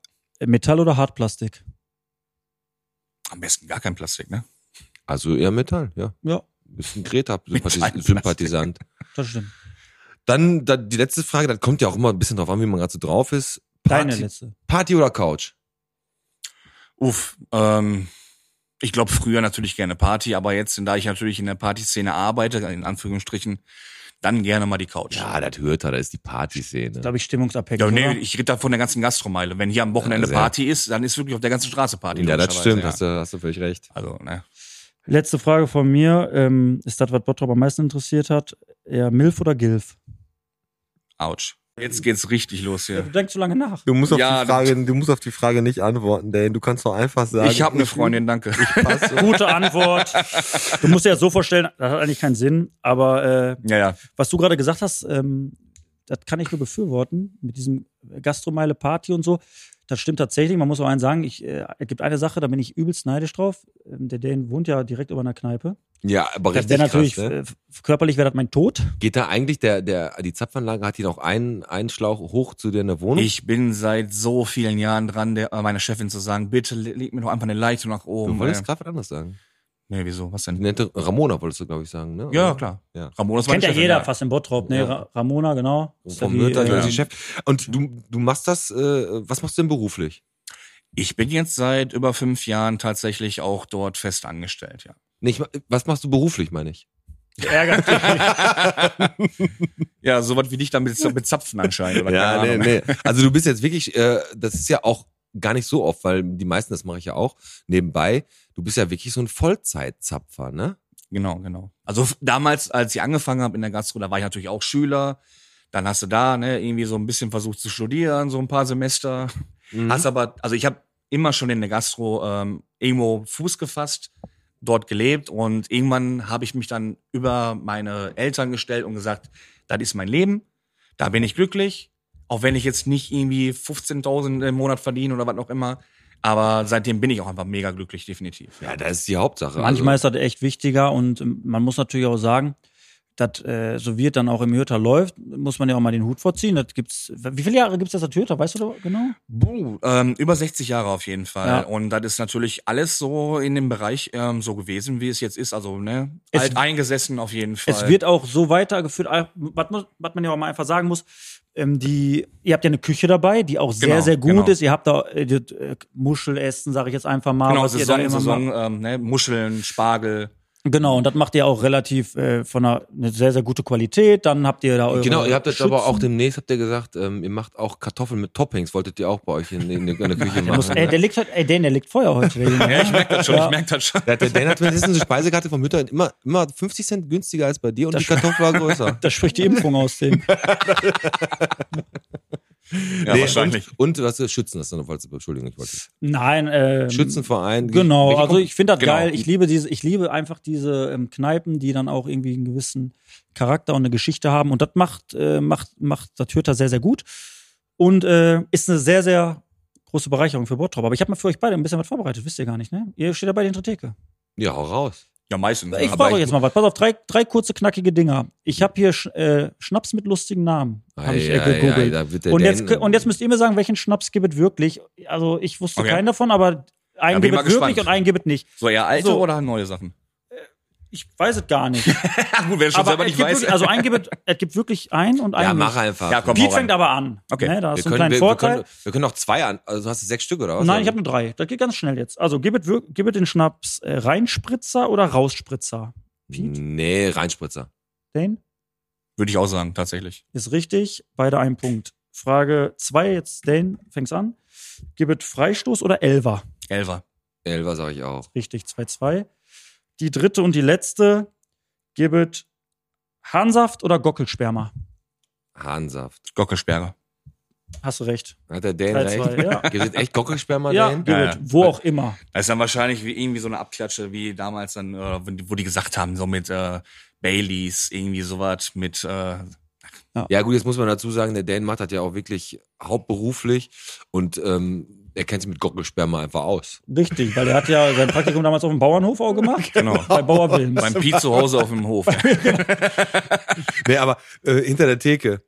Metall oder Hartplastik? Am besten gar kein Plastik, ne? Also eher Metall, ja. Ja, Bist ein Greta-Sympathisant. Das stimmt. Dann, dann die letzte Frage, das kommt ja auch immer ein bisschen drauf an, wie man gerade so drauf ist. Deine Party, letzte. Party oder Couch? Uff, ähm, ich glaube früher natürlich gerne Party, aber jetzt, da ich natürlich in der Partyszene arbeite, in Anführungsstrichen, dann gerne mal die Couch. Ja, das hört er, da ist die Partyszene. Glaube ich, stimmungsabhängig. Ja, nee, oder? ich rede da von der ganzen Gastromeile. Wenn hier am Wochenende Ja, sehr. Party ist, dann ist wirklich auf der ganzen Straße Party. Ja, das stimmt, ja. hast, du, hast du völlig recht. Also, ne. Letzte Frage von mir. Ähm, ist das, was Bottrop am meisten interessiert hat? Eher Milf oder Gilf? Ouch. Jetzt geht's richtig los Du hier. denkst zu lange nach. Du musst auf Ja, die Frage- du musst auf die Frage nicht antworten, Dane. Du kannst doch einfach sagen. Ich habe eine Freundin, danke. Gute Antwort. Du musst dir das so vorstellen, das hat eigentlich keinen Sinn, aber äh, Ja, ja. was du gerade gesagt hast, ähm, das kann ich nur befürworten, mit diesem Gastromeile Party und so. Das stimmt tatsächlich. Man muss auch einen sagen, ich, äh, es gibt eine Sache, da bin ich übelst neidisch drauf. Ähm, der Dane wohnt ja direkt über einer Kneipe. Ja, aber Das richtig natürlich, krass, ne? äh, körperlich wäre das mein Tod. Geht da eigentlich der, der, die Zapfanlage, hat die noch einen, einen Schlauch hoch zu dir in der Wohnung? Ich bin seit so vielen Jahren dran, der, äh, meiner Chefin zu sagen, bitte le- leg mir doch einfach eine Leitung nach oben. du wolltest gerade was anderes sagen. Nee, wieso? Was Die denn? nannte Ramona, wolltest du, glaube ich, sagen, ne? Ja, klar. Ja. Ramona ist Kennt ja Chefin, jeder fast in Bottrop, ne? Ja. Ra Ramona, genau. Ist Vom ja die, Mütter, äh, die Chef. Und du, du machst das, äh, was machst du denn beruflich? Ich bin jetzt seit über fünf Jahren tatsächlich auch dort fest angestellt, ja. Nee, ich, was machst du beruflich, meine ich? ärgert dich. Ja, sowas wie dich dann mit, mit Zapfen anscheinend. Oder Ja, keine nee, nee. Also du bist jetzt wirklich, äh, das ist ja auch gar nicht so oft, weil die meisten, das mache ich ja auch, nebenbei, du bist ja wirklich so ein Vollzeitzapfer, ne? Genau, genau. Also damals, als ich angefangen habe in der Gastro, da war ich natürlich auch Schüler. Dann hast du da ne, irgendwie so ein bisschen versucht zu studieren, so ein paar Semester. Mhm. Hast aber, also ich habe immer schon in der Gastro ähm, irgendwo Fuß gefasst, dort gelebt und irgendwann habe ich mich dann über meine Eltern gestellt und gesagt, das ist mein Leben, da bin ich glücklich, auch wenn ich jetzt nicht irgendwie 15.000 im Monat verdiene oder was auch immer. Aber seitdem bin ich auch einfach mega glücklich, definitiv. Ja, das ist die Hauptsache. Manchmal also, ist das echt wichtiger und ähm, man muss natürlich auch sagen, dass äh, so wie es dann auch im Hürter läuft, muss man ja auch mal den Hut vorziehen. Das gibt's. Wie viele Jahre gibt's das als Hürter? Weißt du da genau? Buh, ähm, über 60 Jahre auf jeden Fall. Ja. Und das ist natürlich alles so in dem Bereich ähm, so gewesen, wie es jetzt ist. Also, ne, Es- alt eingesessen auf jeden Fall. Es wird auch so weitergeführt, was, muss- was man ja auch mal einfach sagen muss. Ähm, die, ihr habt ja eine Küche dabei, die auch sehr, Genau, sehr gut genau. ist. Ihr habt da äh, äh, Muschelessen, sage ich jetzt einfach mal. genau, was ihr da Saison, immer. Saison, ähm, ne, Muscheln, Spargel. Genau, und das macht ihr auch relativ äh, von einer eine sehr, sehr gute Qualität. Dann habt ihr da eure Genau, ihr habt jetzt aber auch demnächst, habt ihr gesagt, ähm, ihr macht auch Kartoffeln mit Toppings, wolltet ihr auch bei euch in, in, in der Küche Der, muss, machen. ey, der liegt halt, ey, den, der liegt Feuer heute. Ja, ich merke das schon, Ja. ich merke das schon. Der, der Dan hat mir letztens eine Speisekarte vom Mütter immer, immer 50 Cent günstiger als bei dir und Das die Kartoffel war größer. Da spricht die Impfung aus dem. Ja, Nee, wahrscheinlich. Und, und was ist Schützen, das ist noch, Entschuldigung, ich wollte. Nein, ähm, Schützenverein. Genau, Welche also ich finde das Genau. geil. Ich liebe diese, ich liebe einfach diese ähm, Kneipen, die dann auch irgendwie einen gewissen Charakter und eine Geschichte haben. Und das macht, äh, macht, macht das Hürter sehr, sehr gut. Und äh, ist eine sehr, sehr große Bereicherung für Bottrop. Aber ich habe mal für euch beide ein bisschen was vorbereitet, wisst ihr gar nicht, ne? Ihr steht dabei in der Theke. Ja, hau raus. Ja, meistens. Ich ja. frage euch jetzt mal was. Pass auf, drei, drei kurze, knackige Dinger. Ich habe hier äh, Schnaps mit lustigen Namen. Habe ich äh, gegoogelt. wird der und, jetzt, und jetzt müsst ihr mir sagen, welchen Schnaps gibt es wirklich. Also ich wusste Okay. keinen davon, aber einen bin gibt es wirklich gespannt. und einen gibt es nicht. So eher alte So. oder neue Sachen? Ich weiß es gar nicht. Gut, wenn du schon aber selber es nicht gibt weiß. wirklich, also ein gibt, es gibt wirklich ein und ein Ja, mach einfach. Ja, komm. Piet fängt aber an. Okay. Ne, da hast wir du einen können, kleinen wir, wir, Vorteil. können, wir können auch zwei an. Also hast du sechs Stück oder was? Nein, ich habe nur drei. Das geht ganz schnell jetzt. Also gib es gib den Schnaps äh, Reinspritzer oder Rausspritzer? Piet? Nee, Reinspritzer. Dane? Würde ich auch sagen, tatsächlich. Ist richtig. Beide einen Punkt Frage 2, jetzt Dane, fängst an. Gibt es Freistoß oder Elver? Elfer. Elfer sage ich auch. Richtig, 2-2. Die dritte und die letzte. Gibt es Harnsaft oder Gockelsperma? Hahnsaft. Gockelsperre. Hast du recht. Hat der Dan 3-2, recht? ja. Gibt es echt Gockelsperma, Ja, Dan? gibt Ja, ja. Wo auch immer. Das ist dann wahrscheinlich wie irgendwie so eine Abklatsche, wie damals dann, äh, wo die gesagt haben, so mit äh, Baileys, irgendwie sowas mit äh, Ja, gut, jetzt muss man dazu sagen, der Dan macht das ja auch wirklich hauptberuflich und ähm, er kennt sich mit Gockelsperma einfach aus. Richtig, weil er hat ja sein Praktikum damals auf dem Bauernhof auch gemacht. Genau. Bei Bauer Wilms. beim Pi zu Hause auf dem Hof. Nee, aber äh, hinter der Theke,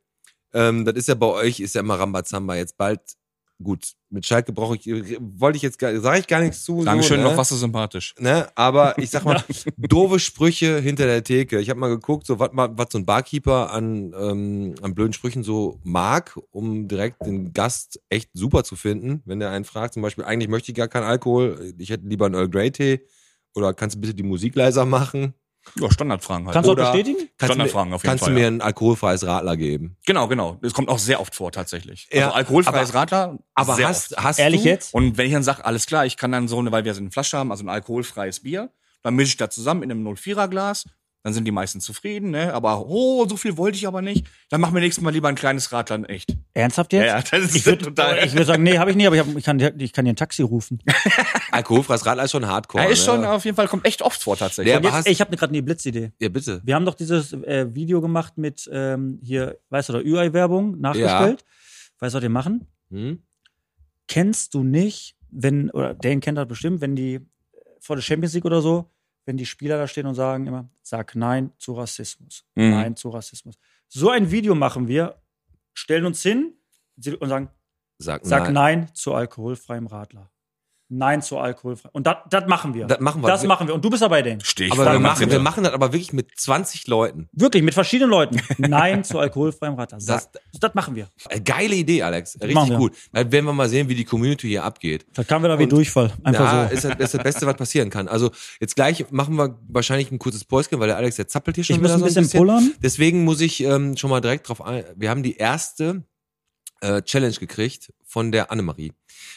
ähm, das ist ja bei euch, ist ja immer Rambazamba. Jetzt bald, gut, mit Schalke brauche ich, wollte ich jetzt gar, sage ich gar nichts zu. Dankeschön, so, ne? noch was so sympathisch. Ne? Aber ich sag mal, doofe Sprüche hinter der Theke. Ich habe mal geguckt, so was was so ein Barkeeper an, ähm, an blöden Sprüchen so mag, um direkt den Gast echt super zu finden. Wenn der einen fragt, zum Beispiel, eigentlich möchte ich gar keinen Alkohol, ich hätte lieber einen Earl Grey Tee. Oder kannst du bitte die Musik leiser machen? Ja, Standardfragen halt. Kannst du auch Oder- bestätigen? Kannst du mir, Standardfragen auf jeden kannst Fall, du mir ja. ein alkoholfreies Radler geben? Genau, genau. Das kommt auch sehr oft vor, tatsächlich. Ja, also alkoholfreies aber- Radler. Aber sehr hast, oft. hast Ehrlich du, jetzt? Und wenn ich dann sage, alles klar, ich kann dann so eine, weil wir so eine Flasche haben, also ein alkoholfreies Bier, dann mische ich das zusammen in einem 04er Glas. Dann sind die meisten zufrieden, ne? Aber oh, so viel wollte ich aber nicht. Dann machen wir nächstes Mal lieber ein kleines Radler in echt. Ernsthaft jetzt? Ja, ja, das ist ich würde total- ich würd sagen, nee, habe ich nicht, aber ich, hab, ich, kann, ich kann dir ein Taxi rufen. Alkoholfreies Radler ist schon hardcore. Ja, ist schon ne? auf jeden Fall, kommt echt oft vor tatsächlich. Ja, jetzt, hast- ich habe gerade eine Blitzidee. Ja, bitte. Wir haben doch dieses äh, Video gemacht mit ähm, hier, weißt du, der Ü-Ei-Werbung nachgestellt. Weißt du, was wir machen? Hm? Kennst du nicht, wenn, oder Dan kennt das bestimmt, wenn die äh, vor der Champions League oder so, wenn die Spieler da stehen und sagen immer, sag Nein zu Rassismus. Mhm. Nein zu Rassismus. So ein Video machen wir, stellen uns hin und sagen, Sag, sag nein. Nein, zu alkoholfreiem Radler. Nein zu alkoholfreiem. Und das machen wir. Das machen wir. Das machen wir. Und du bist dabei, Dan. Steh ich Aber wir machen, wir machen das aber wirklich mit 20 Leuten. Wirklich, mit verschiedenen Leuten. Nein zu alkoholfreiem Radler. Das- das, machen wir. Äh, Geile Idee, Alex. machen Richtig wir. gut. Dann werden wir mal sehen, wie die Community hier abgeht. Da kamen wir da wie Durchfall. Einfach ja, so. ist, das, ist das Beste, was passieren kann. Also jetzt gleich machen wir wahrscheinlich ein kurzes Päuschen, weil der Alex, der zappelt hier schon Ich muss wieder ein so bisschen pullern. Deswegen muss ich ähm, schon mal direkt drauf ein. Wir haben die erste äh, Challenge gekriegt von der Annemarie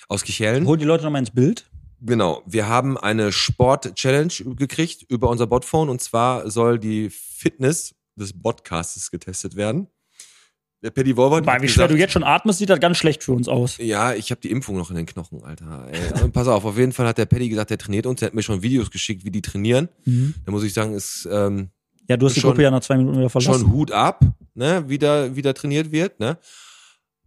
aus Kichellen. Hol die Leute nochmal ins Bild. Genau, wir haben eine Sport-Challenge gekriegt über unser Botphone und zwar soll die Fitness des Podcastes getestet werden. Der Paddy Boah, hat wie schwer du jetzt schon atmest, sieht das ganz schlecht für uns aus. Ja, ich habe die Impfung noch in den Knochen, Alter. Ey. Und pass auf, auf jeden Fall hat der Paddy gesagt, der trainiert uns. Der hat mir schon Videos geschickt, wie die trainieren. Da muss ich sagen, ist ähm, Ja, du hast die Schon- Gruppe ja nach zwei Minuten wieder verlassen. schon Hut ab, ne, wie da, wie da trainiert wird, ne.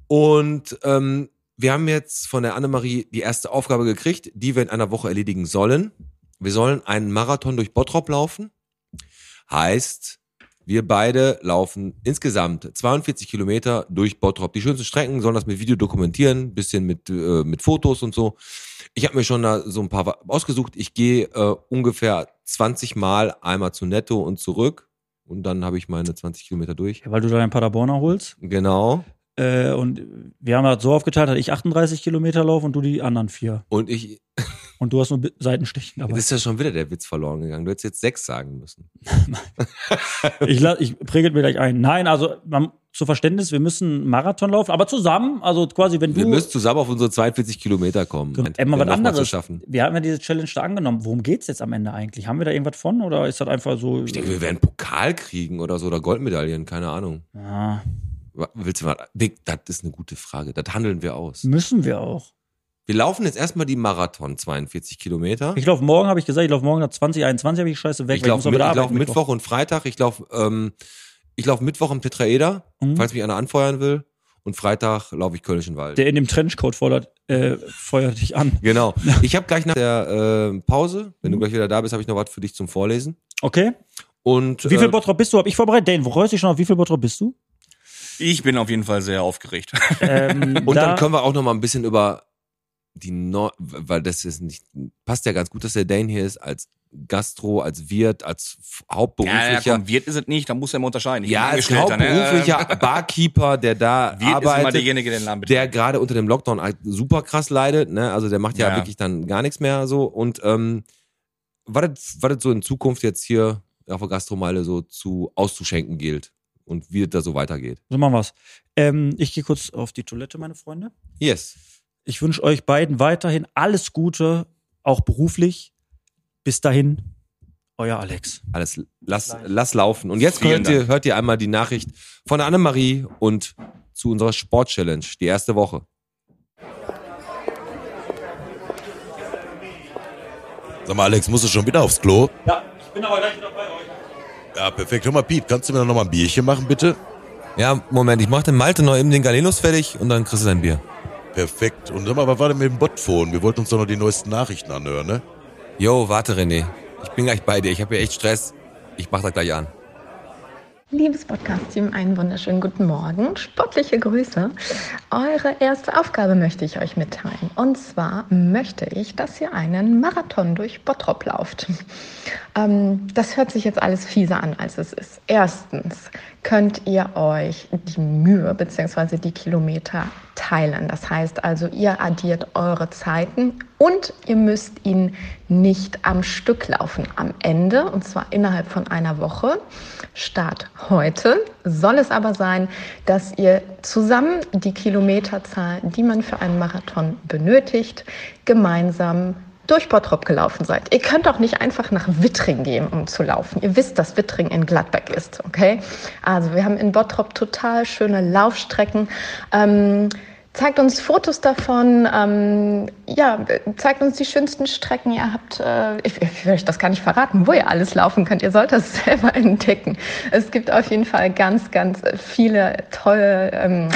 Und ähm, wir haben jetzt von der Annemarie die erste Aufgabe gekriegt, die wir in einer Woche erledigen sollen. Wir sollen einen Marathon durch Bottrop laufen. Heißt, wir beide laufen insgesamt 42 Kilometer durch Bottrop. Die schönsten Strecken sollen das mit Video dokumentieren, bisschen mit, äh, mit Fotos und so. Ich habe mir schon da so ein paar ausgesucht. Ich gehe äh, ungefähr 20 Mal einmal zu Netto und zurück. Und dann habe ich meine 20 Kilometer durch. Ja, weil du da einen Paderborner holst. Genau. Äh, und wir haben das so aufgeteilt, dass ich 38 Kilometer laufe und du die anderen vier. Und ich, Und du hast nur Seitenstichen dabei. jetzt ist ja schon wieder der Witz verloren gegangen. Du hättest jetzt sechs sagen müssen. Ich, la- ich prägel mir gleich ein. Nein, also man, zu Verständnis, wir müssen Marathon laufen, aber zusammen, also quasi, wenn Wir du. müssen zusammen auf unsere 42 Kilometer kommen. Genau. Emma, was anderes. Zu schaffen. Wir haben ja diese Challenge da angenommen. Worum geht's jetzt am Ende eigentlich? Haben wir da irgendwas von oder ist das einfach so? Ich denke, wir werden Pokal kriegen oder so oder Goldmedaillen, keine Ahnung. ja, Willst du mal, Dick, das ist eine gute Frage. Das handeln wir aus. müssen wir auch. Wir laufen jetzt erstmal die Marathon, 42 Kilometer. Ich laufe morgen, habe ich gesagt, ich laufe morgen nach 2021, habe ich scheiße weg. Ich laufe mit, lauf Mittwoch und Freitag. Ich laufe ähm, ich lauf Mittwoch im Tetraeder, Mhm. falls mich einer anfeuern will. Und Freitag laufe ich Kölnischen Wald. Der in dem Trenchcoat fordert, äh, feuert dich an. Genau. Ich habe gleich nach der äh, Pause, wenn du gleich wieder da bist, habe ich noch was für dich zum Vorlesen. Okay. Und Wie viel äh, Bottrop bist du? Hab ich vorbereitet? Dane, wo freust du dich schon auf? Wie viel Bottrop bist du? Ich bin auf jeden Fall sehr aufgeregt. Ähm, und da, dann können wir auch noch mal ein bisschen über die Neu weil das ist nicht passt ja ganz gut, dass der Dane hier ist als Gastro, als Wirt, als f- Ja, ja, hauptberuflicher komm, Wirt ist es nicht, da muss er immer unterscheiden. Ich ja, als ne? hauptberuflicher Barkeeper, der da Wirt arbeitet, derjenige, der der gerade unter dem Lockdown halt super krass leidet, ne? Also der macht ja, Ja. wirklich dann gar nichts mehr so und ähm, was das, was das so in Zukunft jetzt hier auf der Gastromeile so zu auszuschenken gilt. Und wie es da so weitergeht. So machen wir's. Ähm, ich gehe kurz auf die Toilette, meine Freunde. Yes. Ich wünsche euch beiden weiterhin alles Gute, auch beruflich. Bis dahin, euer Alex. Alles, lass, lass laufen. Und jetzt hört ihr, hört ihr einmal die Nachricht von Annemarie und zu unserer Sport-Challenge, die erste Woche. Sag mal, Alex, musst du schon wieder aufs Klo? Ja, ich bin aber gleich wieder bei euch. Ja, perfekt. Hör mal, Piet, kannst du mir noch mal ein Bierchen machen, bitte? Ja, Moment, ich mach den Malte noch eben den Galenos fertig und dann kriegst du dein Bier. Perfekt. Und sag mal, was war denn mit dem Botphone? Wir wollten uns doch noch die neuesten Nachrichten anhören, ne? Jo, warte René. Ich bin gleich bei dir. Ich habe hier echt Stress. Ich mach das gleich an. Liebes Podcast-Team, einen wunderschönen guten Morgen. Sportliche Grüße. Eure erste Aufgabe möchte ich euch mitteilen. Und zwar möchte ich, dass ihr einen Marathon durch Bottrop lauft. Ähm, das hört sich jetzt alles fieser an, als es ist. Erstens könnt ihr euch die Mühe bzw. die Kilometer teilen. Das heißt also, ihr addiert eure Zeiten und ihr müsst ihn nicht am Stück laufen. Am Ende, und zwar innerhalb von einer Woche, Start heute, soll es aber sein, dass ihr zusammen die Kilometerzahl, die man für einen Marathon benötigt, gemeinsam durch Bottrop gelaufen seid. Ihr könnt auch nicht einfach nach Wittring gehen, um zu laufen. Ihr wisst, dass Wittring in Gladbeck ist, okay? Also wir haben in Bottrop total schöne Laufstrecken. Ähm, zeigt uns Fotos davon, ähm, ja, zeigt uns die schönsten Strecken. Ihr habt, äh, ich, ich euch das gar nicht verraten, wo ihr alles laufen könnt. Ihr sollt das selber entdecken. Es gibt auf jeden Fall ganz, ganz viele tolle ähm,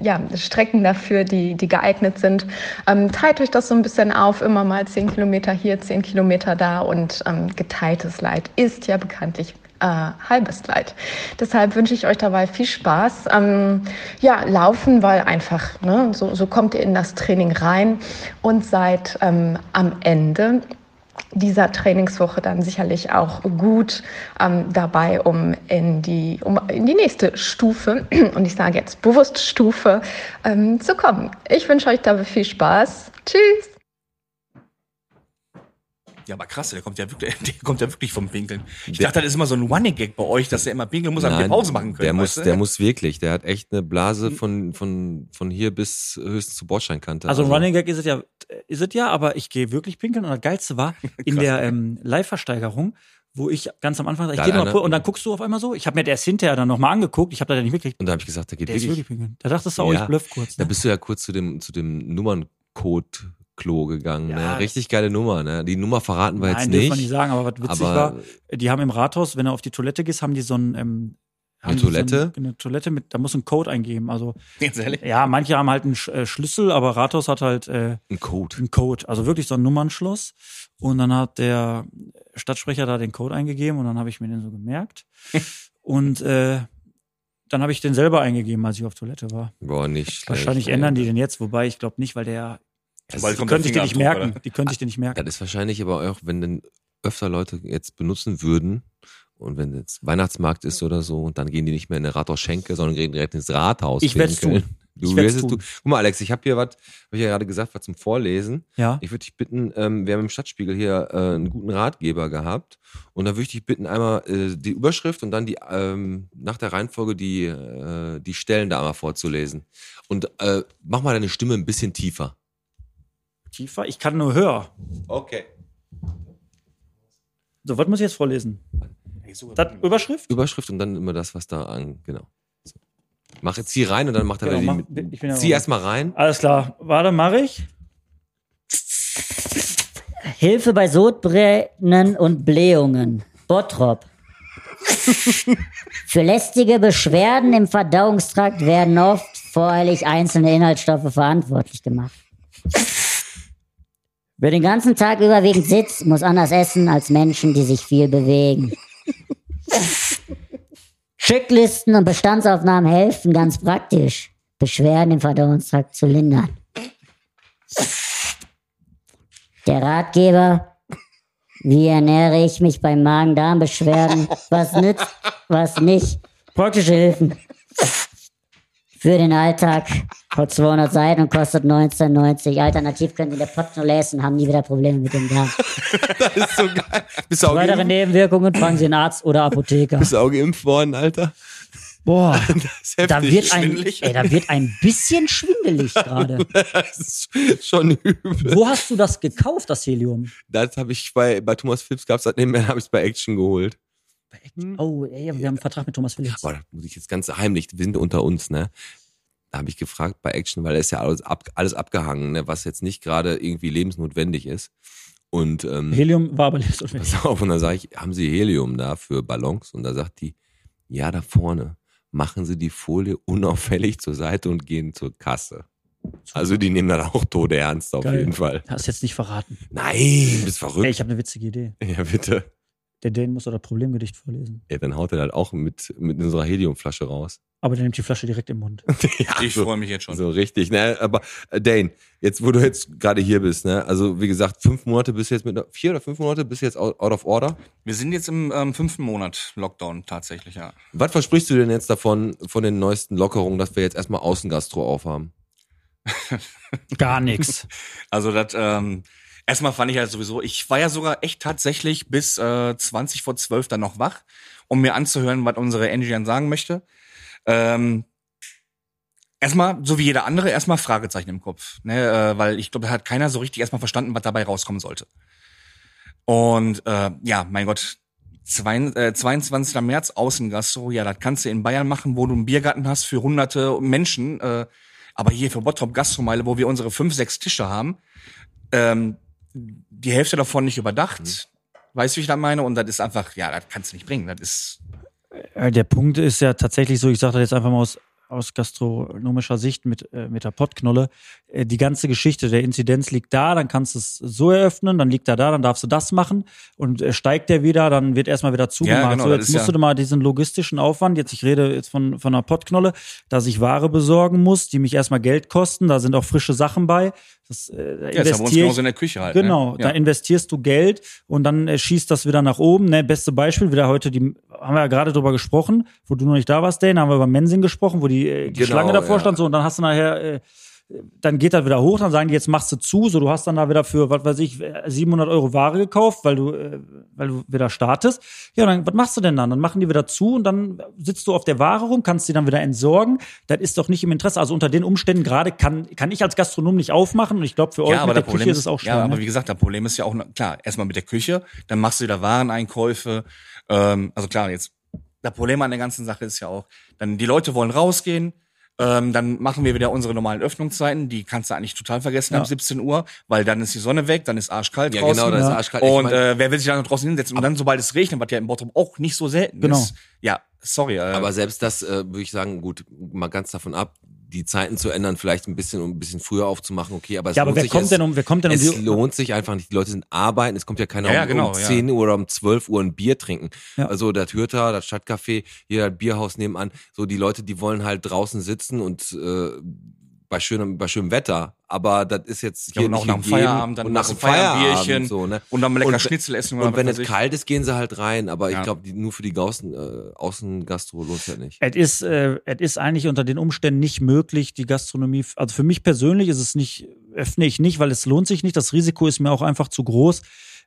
ja, Strecken dafür, die, die geeignet sind. Ähm, teilt euch das so ein bisschen auf, immer mal zehn Kilometer hier, zehn Kilometer da und ähm, geteiltes Leid ist ja bekanntlich äh, halbes Leid. Deshalb wünsche ich euch dabei viel Spaß. Ähm, ja, laufen, weil einfach, ne, so, so kommt ihr in das Training rein und seid ähm, am Ende dieser Trainingswoche dann sicherlich auch gut ähm, dabei, um in die, um in die nächste Stufe, und ich sage jetzt bewusst Stufe, ähm, zu kommen. Ich wünsche euch dabei viel Spaß. Tschüss! Ja, aber krass, der kommt ja wirklich, der kommt ja wirklich vom Pinkeln. Ich dachte, das ist immer so ein Running-Gag bei euch, dass er immer pinkeln muss, damit wir Pause machen können. Der muss, du? der muss wirklich. Der hat echt eine Blase von, von, von hier bis höchstens zur Bordsteinkante. Also ein Running Gag ist es ja, ist es ja, aber ich gehe wirklich pinkeln und das Geilste war in Krass. der ähm, Live-Versteigerung, wo ich ganz am Anfang sag, ich Da gehe mal und dann guckst du auf einmal so. Ich habe mir das erst hinterher dann nochmal angeguckt, ich habe das ja nicht mitgekriegt. Und da habe ich gesagt, der geht Der ist wirklich. wirklich pinkeln. Da dachtest du auch, ich Ja. bluff kurz. Da Ne? bist du ja kurz zu dem, zu dem Nummerncode-Klo gegangen. Ja, ne? Richtig geile Nummer. Ne? Die Nummer verraten wir Nein, jetzt nicht. wir nicht sagen, aber was witzig aber war, die haben im Rathaus, wenn du auf die Toilette gehst, haben die so ein ähm, Eine die so Toilette? ein, eine Toilette mit, da muss ein Code eingeben. Also Ganz ehrlich. ja, manche haben halt einen Sch äh, Schlüssel, aber Rathaus hat halt äh, ein Code. einen Code, also wirklich so ein Nummernschloss. Und dann hat der Stadtsprecher da den Code eingegeben und dann habe ich mir den so gemerkt. und äh, dann habe ich den selber eingegeben, als ich auf Toilette war. Boah, nicht schlecht. Wahrscheinlich ey. ändern die den jetzt, wobei ich glaube nicht, weil der Weil die könnte ich dir nicht merken. Die könnte ich dir nicht merken. Das ist wahrscheinlich aber auch, wenn denn öfter Leute jetzt benutzen würden und wenn jetzt Weihnachtsmarkt ist oder so und dann gehen die nicht mehr in eine Rathaus-Schenke, sondern gehen direkt ins Rathaus. Ich werd's pinkeln. tun. Du Ich wirst es tun. tun. Guck mal, Alex, ich habe hier was, habe ich ja gerade gesagt, was zum Vorlesen. Ja. Ich würde dich bitten, ähm, wir haben im Stadtspiegel hier äh, einen guten Ratgeber gehabt und da würde ich dich bitten, einmal äh, die Überschrift und dann die ähm, nach der Reihenfolge die, äh, die Stellen da einmal vorzulesen. Und äh, mach mal deine Stimme ein bisschen tiefer. Tiefer? Ich kann nur höher. Okay. So, was muss ich jetzt vorlesen? Das Überschrift? Überschrift und dann immer das, was da an, genau. So. Mach jetzt hier rein und dann macht er Genau, wieder mach- die, ich bin ja Zieh erstmal rein. Alles klar. Warte, mache ich. Hilfe bei Sodbrennen und Blähungen. Bottrop. Für lästige Beschwerden im Verdauungstrakt werden oft voreilig einzelne Inhaltsstoffe verantwortlich gemacht. Wer den ganzen Tag überwiegend sitzt, muss anders essen als Menschen, die sich viel bewegen. Checklisten und Bestandsaufnahmen helfen ganz praktisch, Beschwerden im Verdauungstrakt zu lindern. Der Ratgeber, wie ernähre ich mich bei Magen-Darm-Beschwerden? Was nützt, was nicht? Praktische Hilfen. Für den Alltag hat 200 Seiten und kostet 19,90. Alternativ könnt ihr der Pott nur lesen, haben nie wieder Probleme mit dem Darm. Das ist so geil. Bist du auch, Weitere geimpft, Nebenwirkungen fragen Sie einen Arzt oder Apotheker. bist du auch geimpft worden, Alter? Boah, Das da wird, ein, ey, da wird ein bisschen schwindelig gerade. Das ist schon übel. Wo hast du das gekauft, das Helium? Das habe ich bei, bei Thomas Phillips gehabt, seitdem habe ich es bei Action geholt. Oh, ey, wir haben einen Vertrag mit Thomas Phillips. Boah, da muss ich jetzt ganz heimlich, wir sind unter uns, ne? Da habe ich gefragt bei Action, weil da ist ja alles, ab, alles abgehangen, ne? was jetzt nicht gerade irgendwie lebensnotwendig ist. Und ähm, Helium war aber lebensnotwendig. pass auf, und dann sage ich, haben Sie Helium da für Ballons? Und da sagt die, ja, da vorne. Machen Sie die Folie unauffällig zur Seite und gehen zur Kasse. Also die nehmen das auch tode ernst auf Geil. jeden Fall. Hast jetzt nicht verraten. Nein, bist verrückt. Ey, ich habe eine witzige Idee. ja, bitte. Der Dane muss doch das Problemgedicht vorlesen. Ja, dann haut er das auch mit, mit unserer Heliumflasche raus. Aber der nimmt die Flasche direkt im Mund. ja, Ich so, freue mich jetzt schon. so richtig, ne? Aber äh, Dane, jetzt wo du jetzt gerade hier bist, ne? Also wie gesagt, fünf Monate bist du jetzt mit vier oder fünf Monate bist du jetzt out, out of order. Wir sind jetzt im ähm, fünften Monat Lockdown tatsächlich, ja. Was versprichst du denn jetzt davon, von den neuesten Lockerungen, dass wir jetzt erstmal Außengastro aufhaben? Gar nichts. Also das, ähm, erstmal fand ich ja sowieso, ich war ja sogar echt tatsächlich bis äh, 20 vor 12 dann noch wach, um mir anzuhören, was unsere Engineer sagen möchte. Ähm, erstmal, so wie jeder andere, erstmal Fragezeichen im Kopf. Ne? Äh, weil ich glaube, da hat keiner so richtig erstmal verstanden, was dabei rauskommen sollte. Und äh, ja, mein Gott, zwei, äh, 22. März Außengastro, ja, das kannst du in Bayern machen, wo du einen Biergarten hast für hunderte Menschen. Äh, aber hier für Bottrop Gastromeile, wo wir unsere fünf, sechs Tische haben, ähm, die Hälfte davon nicht überdacht. Weißt du, wie ich das meine? Und das ist einfach, ja, das kannst du nicht bringen. Das ist, Äh, Der Punkt ist ja tatsächlich so, ich sage das jetzt einfach mal aus, aus gastronomischer Sicht mit, äh, mit der Pottknolle. Äh, die ganze Geschichte der Inzidenz liegt da, dann kannst du es so eröffnen, dann liegt er da, dann darfst du das machen und äh, steigt der wieder, dann wird erstmal wieder zugemacht. genau, so, das jetzt musst ja- du mal diesen logistischen Aufwand, jetzt ich rede jetzt von, von einer Pottknolle, dass ich Ware besorgen muss, die mich erstmal Geld kosten, da sind auch frische Sachen bei. Das, äh, da ja, ist ja bei uns genauso in der Küche halt. Genau, ne? da ja. investierst du Geld und dann äh, schießt das wieder nach oben. Ne? Beste Beispiel, wieder heute, die haben wir ja gerade drüber gesprochen, wo du noch nicht da warst, Dane, haben wir über Mensing gesprochen, wo die, äh, die Genau, Schlange davor ja. stand, so und dann hast du nachher, äh, dann geht das wieder hoch, dann sagen die, jetzt machst du zu, so du hast dann da wieder für, was weiß ich, äh, 700 Euro Ware gekauft, weil du, äh, weil du wieder startest. Ja, dann, was machst du denn dann? Dann machen die wieder zu und dann sitzt du auf der Ware rum, kannst die dann wieder entsorgen. Das ist doch nicht im Interesse. Also unter den Umständen gerade kann, kann ich als Gastronom nicht aufmachen und ich glaube, für euch Ja, aber mit der Problem Küche ist es auch schwer. Ja, aber ne? wie gesagt, das Problem ist ja auch, klar, erstmal mit der Küche, dann machst du wieder Wareneinkäufe. Ähm, also klar, jetzt, das Problem an der ganzen Sache ist ja auch, dann die Leute wollen rausgehen, ähm, dann machen wir wieder unsere normalen Öffnungszeiten, die kannst du eigentlich total vergessen Ja. ab 17 Uhr, weil dann ist die Sonne weg, dann ist arschkalt Ja, draußen. genau, das ist Ja. arschkalt. Und äh, wer will sich da noch draußen hinsetzen? Und dann, sobald es regnet, was ja in Bottrop auch nicht so selten Genau. ist. Ja, sorry. Äh, Aber selbst das äh, würde ich sagen, gut, mal ganz davon ab, die Zeiten zu ändern, vielleicht ein bisschen, um ein bisschen früher aufzumachen, okay, aber es Ja, aber lohnt wer sich kommt es, denn um, wer kommt denn um es die, lohnt sich einfach nicht. Die Leute sind arbeiten, es kommt ja keiner Ja, ja, um, genau, um ja. 10 Uhr oder um 12 Uhr ein Bier trinken. Ja. Also der Türter, das Stadtcafé, hier das Bierhaus nebenan, so die Leute, die wollen halt draußen sitzen und äh, bei schönem, bei schönem Wetter. Aber das ist jetzt Ja, hier und auch nach dem gegeben. Feierabend dann und nach dem Feierabend so, ne? und dann lecker Und- Schnitzel essen oder Und wenn es ich. kalt ist, gehen sie halt rein. Aber ich Ja. glaube, die, nur für die Gaußen, äh, Außengastro lohnt halt nicht. Es ist, äh, es ist eigentlich unter den Umständen nicht möglich, die Gastronomie, also für mich persönlich ist es nicht, öffne ich nicht, weil es lohnt sich nicht. Das Risiko ist mir auch einfach zu groß.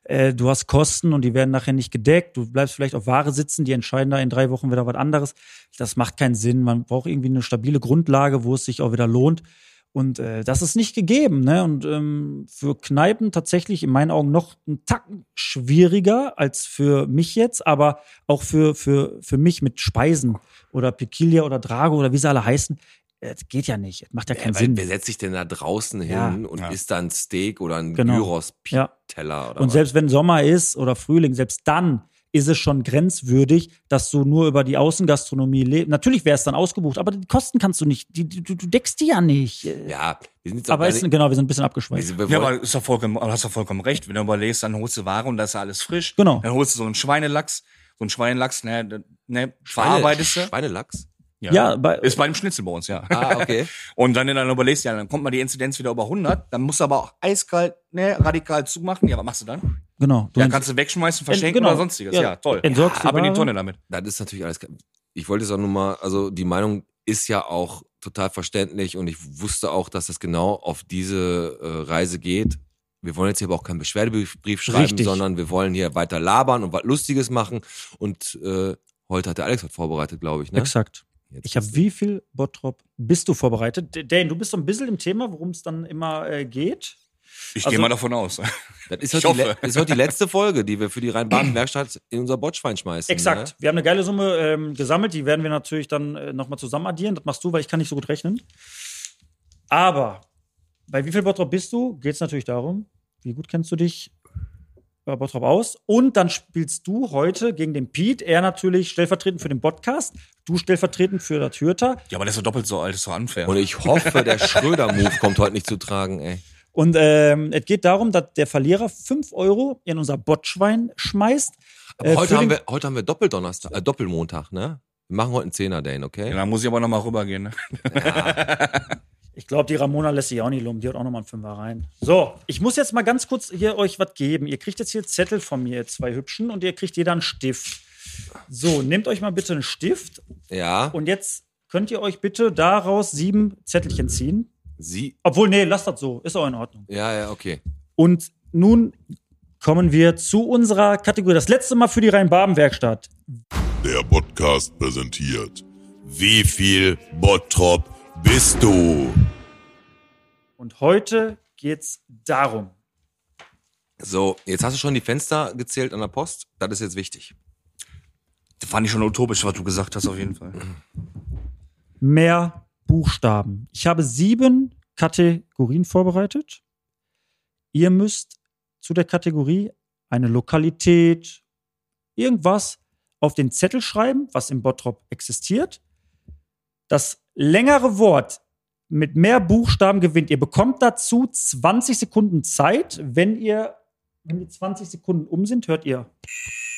Äh, du hast Kosten und die werden nachher nicht gedeckt. Du bleibst vielleicht auf Ware sitzen, die entscheiden da in drei Wochen wieder was anderes. Das macht keinen Sinn. Man braucht irgendwie eine stabile Grundlage, wo es sich auch wieder lohnt. Und äh, das ist nicht gegeben. Ne? Und ähm, für Kneipen tatsächlich in meinen Augen noch einen Tacken schwieriger als für mich jetzt, aber auch für, für, für mich mit Speisen oder Pekilia oder Drago oder wie sie alle heißen. Das geht ja nicht. Das macht ja keinen weil, Sinn. Wer setzt sich denn da draußen hin Ja. und Ja. isst dann Steak oder ein Genau. Gyros-Teller Ja. Und was? selbst wenn Sommer ist oder Frühling, selbst dann ist es schon grenzwürdig, dass du nur über die Außengastronomie lebst. Natürlich wäre es dann ausgebucht, aber die Kosten kannst du nicht, die, du, du deckst die ja nicht. Ja, wir sind jetzt aber ist, genau, wir sind ein bisschen wir Ja, aber ist doch vollkommen, du hast doch vollkommen recht. Wenn du überlegst, dann holst du Ware und das ist ja alles frisch. Genau. Dann holst du so einen Schweinelachs, so einen Schweinelachs, ne, ne, Schweine, verarbeitest du. Schweinelachs. Ja, bei- ist bei dem Schnitzel bei uns, ja. Ah, okay. Und dann, dann überlegst du, ja, dann kommt mal die Inzidenz wieder über 100, dann musst du aber auch eiskalt, ne, radikal zumachen. Ja, was machst du dann? Genau. Du Ja, kannst du wegschmeißen, verschenken genau. oder sonstiges. Ja, Ja, toll. entsorgst die Ab in die. Tonne damit. Das ist natürlich alles. Ich wollte es auch nur mal, also die Meinung ist ja auch total verständlich und ich wusste auch, dass das genau auf diese äh, Reise geht. Wir wollen jetzt hier aber auch keinen Beschwerdebrief Brief schreiben, Richtig. sondern wir wollen hier weiter labern und was Lustiges machen. Und äh, heute hat der Alex was vorbereitet, glaube ich. Ne? Exakt. Jetzt Ich habe wie viel Bottrop bist du vorbereitet? Dane, du bist so ein bisschen im Thema, worum es dann immer äh, geht. Ich Also- gehe mal davon aus. Das ist heute, die, das ist heute die letzte Folge, die wir für die Rhein-Baden-Werkstatt in unser Botschwein schmeißen. Exakt. Ne? Wir haben eine geile Summe ähm, gesammelt, die werden wir natürlich dann äh, nochmal zusammen addieren. Das machst du, weil ich kann nicht so gut rechnen. Aber bei wie viel Bottrop bist du, geht es natürlich darum, wie gut kennst du dich bei Bottrop aus. Und dann spielst du heute gegen den Pete. Er natürlich stellvertretend für den Podcast, du stellvertretend für das Hürter. Ja, aber der ist doch doppelt so alt, ist doch unfair. Und ich hoffe, der Schröder-Move kommt heute nicht zu tragen, ey. Und ähm, es geht darum, dass der Verlierer 5 Euro in unser Botschwein schmeißt. Aber Äh, heute, haben wir, heute haben wir Doppeldonnerstag, äh, Doppelmontag, ne? Wir machen heute einen Zehner, Dane, okay? ja, dann muss ich aber nochmal rübergehen. Ne? Ich glaube, die Ramona lässt sich auch nicht lumpen. Die hat auch nochmal einen Fünfer rein. So, ich muss jetzt mal ganz kurz hier euch was geben. Ihr kriegt jetzt hier Zettel von mir, ihr zwei Hübschen, und ihr kriegt jeder einen Stift. So, nehmt euch mal bitte einen Stift Ja, und jetzt könnt ihr euch bitte daraus sieben Zettelchen ziehen. sie, Obwohl, nee, lasst das so. Ist auch in Ordnung. ja, ja, okay. Und nun kommen wir zu unserer Kategorie. Das letzte Mal für die Rhein-Baben-Werkstatt. Der Podcast präsentiert. Wie viel Bottrop bist du? Und heute geht's darum. So, jetzt hast du schon die Fenster gezählt an der Post. Das ist jetzt wichtig. Das fand ich schon utopisch, was du gesagt hast, auf jeden Fall. mehr Buchstaben. Ich habe sieben Kategorien vorbereitet. Ihr müsst zu der Kategorie eine Lokalität, irgendwas auf den Zettel schreiben, was im Bottrop existiert. Das längere Wort mit mehr Buchstaben gewinnt. Ihr bekommt dazu 20 Sekunden Zeit. Wenn ihr, wenn die 20 Sekunden um sind, hört ihr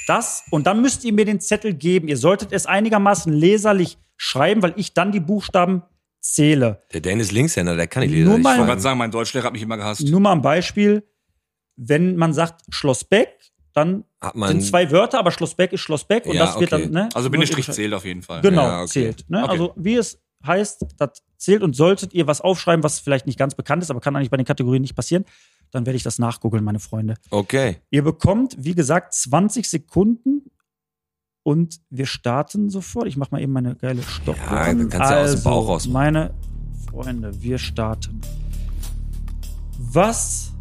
das und dann müsst ihr mir den Zettel geben. Ihr solltet es einigermaßen leserlich schreiben, weil ich dann die Buchstaben zähle. Der Dane ist Linkshänder, der kann nicht Nur lesen. mal- Ich wollte gerade sagen, mein Deutschlehrer hat mich immer gehasst. Nur mal ein Beispiel. Wenn man sagt Schloss Beck, dann Hat man, sind zwei Wörter, aber Schloss Beck ist Schloss Beck und Ja, das wird okay. dann, ne? Also Bindestrich zählt auf jeden Fall. Genau, Ja, okay. zählt. Ne? Okay. Also wie es heißt, das zählt und solltet ihr was aufschreiben, was vielleicht nicht ganz bekannt ist, aber kann eigentlich bei den Kategorien nicht passieren, dann werde ich das nachgoogeln, meine Freunde. okay. Ihr bekommt, wie gesagt, 20 Sekunden und wir starten sofort. Ich mache mal eben meine geile Stoppuhr. Ja, kannst du ja aus dem Bauch raus. Meine Freunde, wir starten. Was?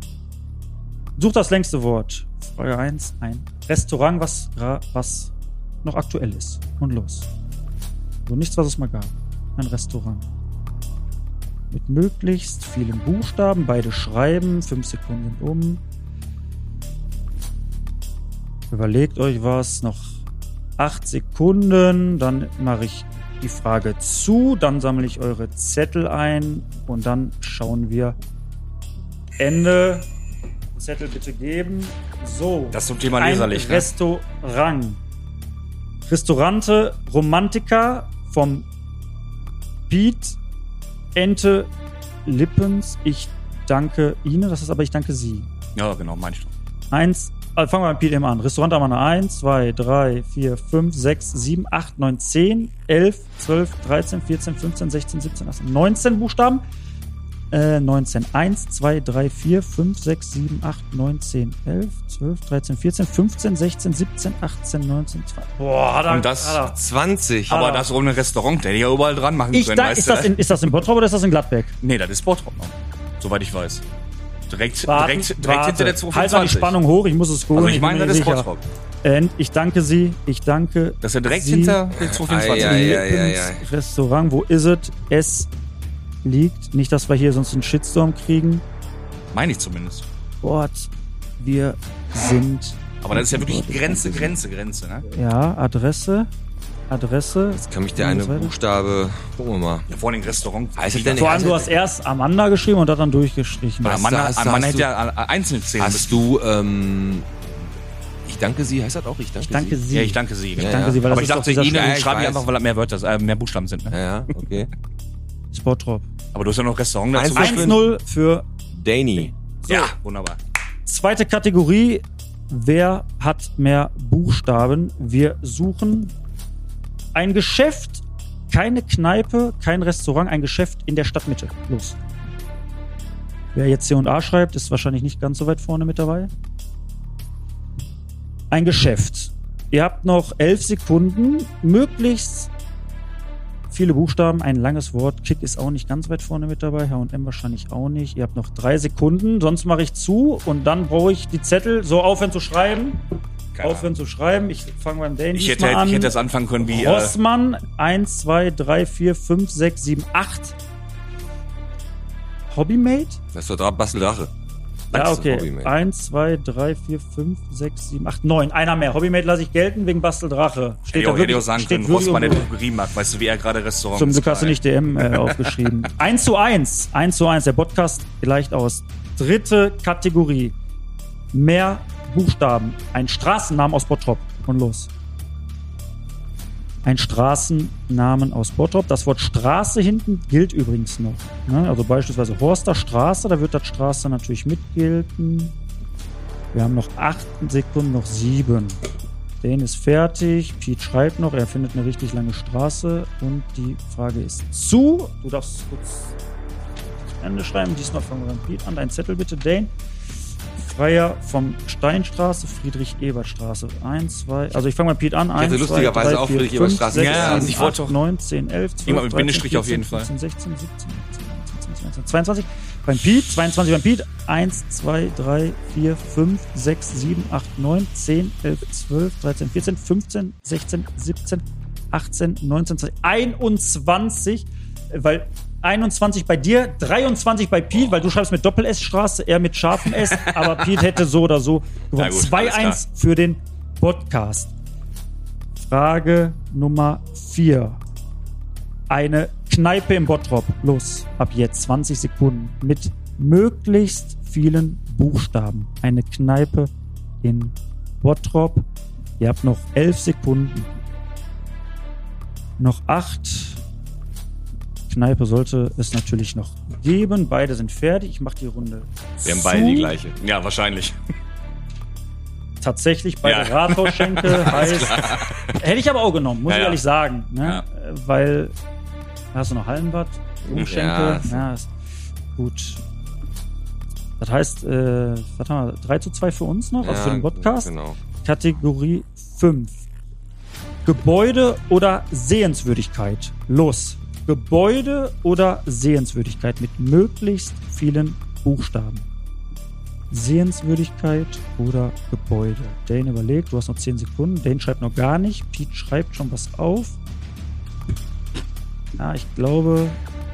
Such das längste Wort. Frage 1, ein Restaurant, was, was noch aktuell ist. Und los. So nichts, was es mal gab. Ein Restaurant. Mit möglichst vielen Buchstaben, beide schreiben, fünf Sekunden sind um. Überlegt euch was, noch acht Sekunden, dann mache ich die Frage zu, dann sammle ich eure Zettel ein und dann schauen wir Ende. Zettel bitte geben. So. Das zum Thema ein leserlich, ne? Restaurant. Restaurante Romantica vom Piet Ente Lippens. Ich danke Ihnen. Das ist aber ich danke Sie. Ja, genau, meine ich doch. Eins, also fangen wir mit Piet eben an. Restaurant haben wir noch 1, 2, 3, 4, 5, 6, 7, 8, 9, 10, 11, 12, 13, 14, 15, 16, 17, 18, 19 Buchstaben. Äh, 19. 1, 2, 3, 4, 5, 6, 7, 8, 9, 10, 11, 12, 13, 14, 15, 16, 17, 18, 19, 20. Boah, hat er, Und das- hat er. 20. Aber Ah. das ohne Restaurant, der hätte ja überall dran machen Ich können, da, weißt ist, du? das in, ist das in Bottrop oder ist das in Gladbeck? nee, das ist Bottrop noch. Soweit ich weiß. Direkt, Warten, direkt, direkt warte. hinter der Halt mal die 225. Spannung hoch, ich muss es googeln. Also ich meine, das ist. Bottrop. Äh, ich danke Sie, ich danke Das ist ja direkt Sie. hinter der 225. Ei, ei, ei, ei, ei. Lippens Restaurant, wo ist es? Es liegt. Nicht, dass wir hier sonst einen Shitstorm kriegen. Meine ich zumindest. Ort, wir sind. Aber das ist ja wirklich Grenze, Grenze, Grenze, ne? Ja, Adresse. Adresse. Kann mich der eine Das? Buchstabe, gucken wir mal. Ja, vor dem Restaurant. Heißt es denn Vor allem, du hast erst Amanda geschrieben und das dann durchgestrichen. Weil du- hast Mann hast hätte du- ja einzeln zählen müssen. Hast du, ähm, ich danke Sie, heißt das auch? Ich danke, Ich danke Sie? Sie. Ja, ich danke Sie. Ich Ja, danke ja. Sie, weil Aber das ich ist dachte, Ihnen schreibe ich einfach, weil da mehr Wörter, äh, mehr Buchstaben sind. Ne? Ja, ja, okay. Sportrop. Aber du hast ja noch Restaurant dazu. Eins- 1-0 für Danny. Ja, wunderbar. Zweite Kategorie. Wer hat mehr Buchstaben? Wir suchen ein Geschäft, keine Kneipe, kein Restaurant, ein Geschäft in der Stadtmitte. Los. Wer jetzt C und A schreibt, ist wahrscheinlich nicht ganz so weit vorne mit dabei. Ein Geschäft. Ihr habt noch elf Sekunden, möglichst viele Buchstaben, ein langes Wort. Kick ist auch nicht ganz weit vorne mit dabei, H&M wahrscheinlich auch nicht. Ihr habt noch drei Sekunden, sonst mache ich zu und dann brauche ich die Zettel. So, aufhören zu schreiben. Keine aufhören zu schreiben. Ich fange beim Dane Ich hätte, an. ich hätte das anfangen können wie. Äh, Rossmann, 1, 2, 3, 4, 5, 6, 7, 8. Hobbymate? Das ist doch Dra- Bastel Drache. Ja, okay. 1, 2, 3, 4, 5, 6, 7, 8, 9. Einer mehr. Hobbymate lasse ich gelten wegen Basteldrache. hätte ich auch, hätte ich auch sagen steht können, wirklich Rossmann der. Drogeriemarkt. Weißt du, wie er gerade Restaurant Zum Glück hast du nicht DM äh, aufgeschrieben. 1 zu 1. 1 zu 1. Der Podcast gleicht aus. Dritte Kategorie. Mehr Buchstaben. Ein Straßennamen aus Bottrop. Und los. Ein Straßennamen aus Bottrop. Das Wort Straße hinten gilt übrigens noch. Ne? Also beispielsweise Horster Straße, da wird das Straße natürlich mitgelten. Wir haben noch 8 Sekunden, noch 7. Den ist fertig. Pete schreibt noch, er findet eine richtig lange Straße. Und die Frage ist zu. Du darfst kurz Ende schreiben. Diesmal fangen wir mit Pete an. Dein Zettel bitte, Dane. Freier vom Steinstraße, Friedrich-Ebert-Straße. 1, 2, also ich fange mal Pete an. 1, hätte lustigerweise auch Friedrich-Ebert-Straße Ja, gesagt. ich wollte doch- 9, 10, 11, 12, Immer mit 13, Bindestrich 14, auf jeden Fall. 15, 16, 17, 18, 19, 20, 22 beim Pete, 22 beim Pete, 1, 2, 3, 4, 5, 6, 7, 8, 9, 10, 11, 12, 13, 14, 15, 16, 17, 18, 19, 20, 21, äh, weil 21 bei dir, 23 bei Pete, weil du schreibst mit Doppel-S-Straße, er mit scharfem S, aber Pete hätte so oder so gewonnen. Na gut, alles 2-1 für den Podcast. Frage Nummer 4. Eine Kneipe im Bottrop. Los, ab jetzt 20 Sekunden. Mit möglichst vielen Buchstaben. Eine Kneipe in Bottrop. Ihr habt noch 11 Sekunden. Noch 8. Kneipe sollte es natürlich noch geben. Beide sind fertig. Ich mache die Runde. Wir haben beide die gleiche. Ja, wahrscheinlich. tatsächlich bei Ja. der Rathausschenke heißt. Hätte ich aber auch genommen, muss Ja, ich ja. ehrlich sagen. Ne? Weil hast du noch Hallenbad, Umschenke. Ja, Ja, ist gut. Das heißt, äh, was haben wir? 3 zu 2 für uns noch, also für den Podcast. Genau. Kategorie 5. Gebäude oder Sehenswürdigkeit. Los. Gebäude oder Sehenswürdigkeit mit möglichst vielen Buchstaben. Sehenswürdigkeit oder Gebäude. Dane überlegt, du hast noch 10 Sekunden. Dane schreibt noch gar nicht. Pete schreibt schon was auf. Ja, ich glaube,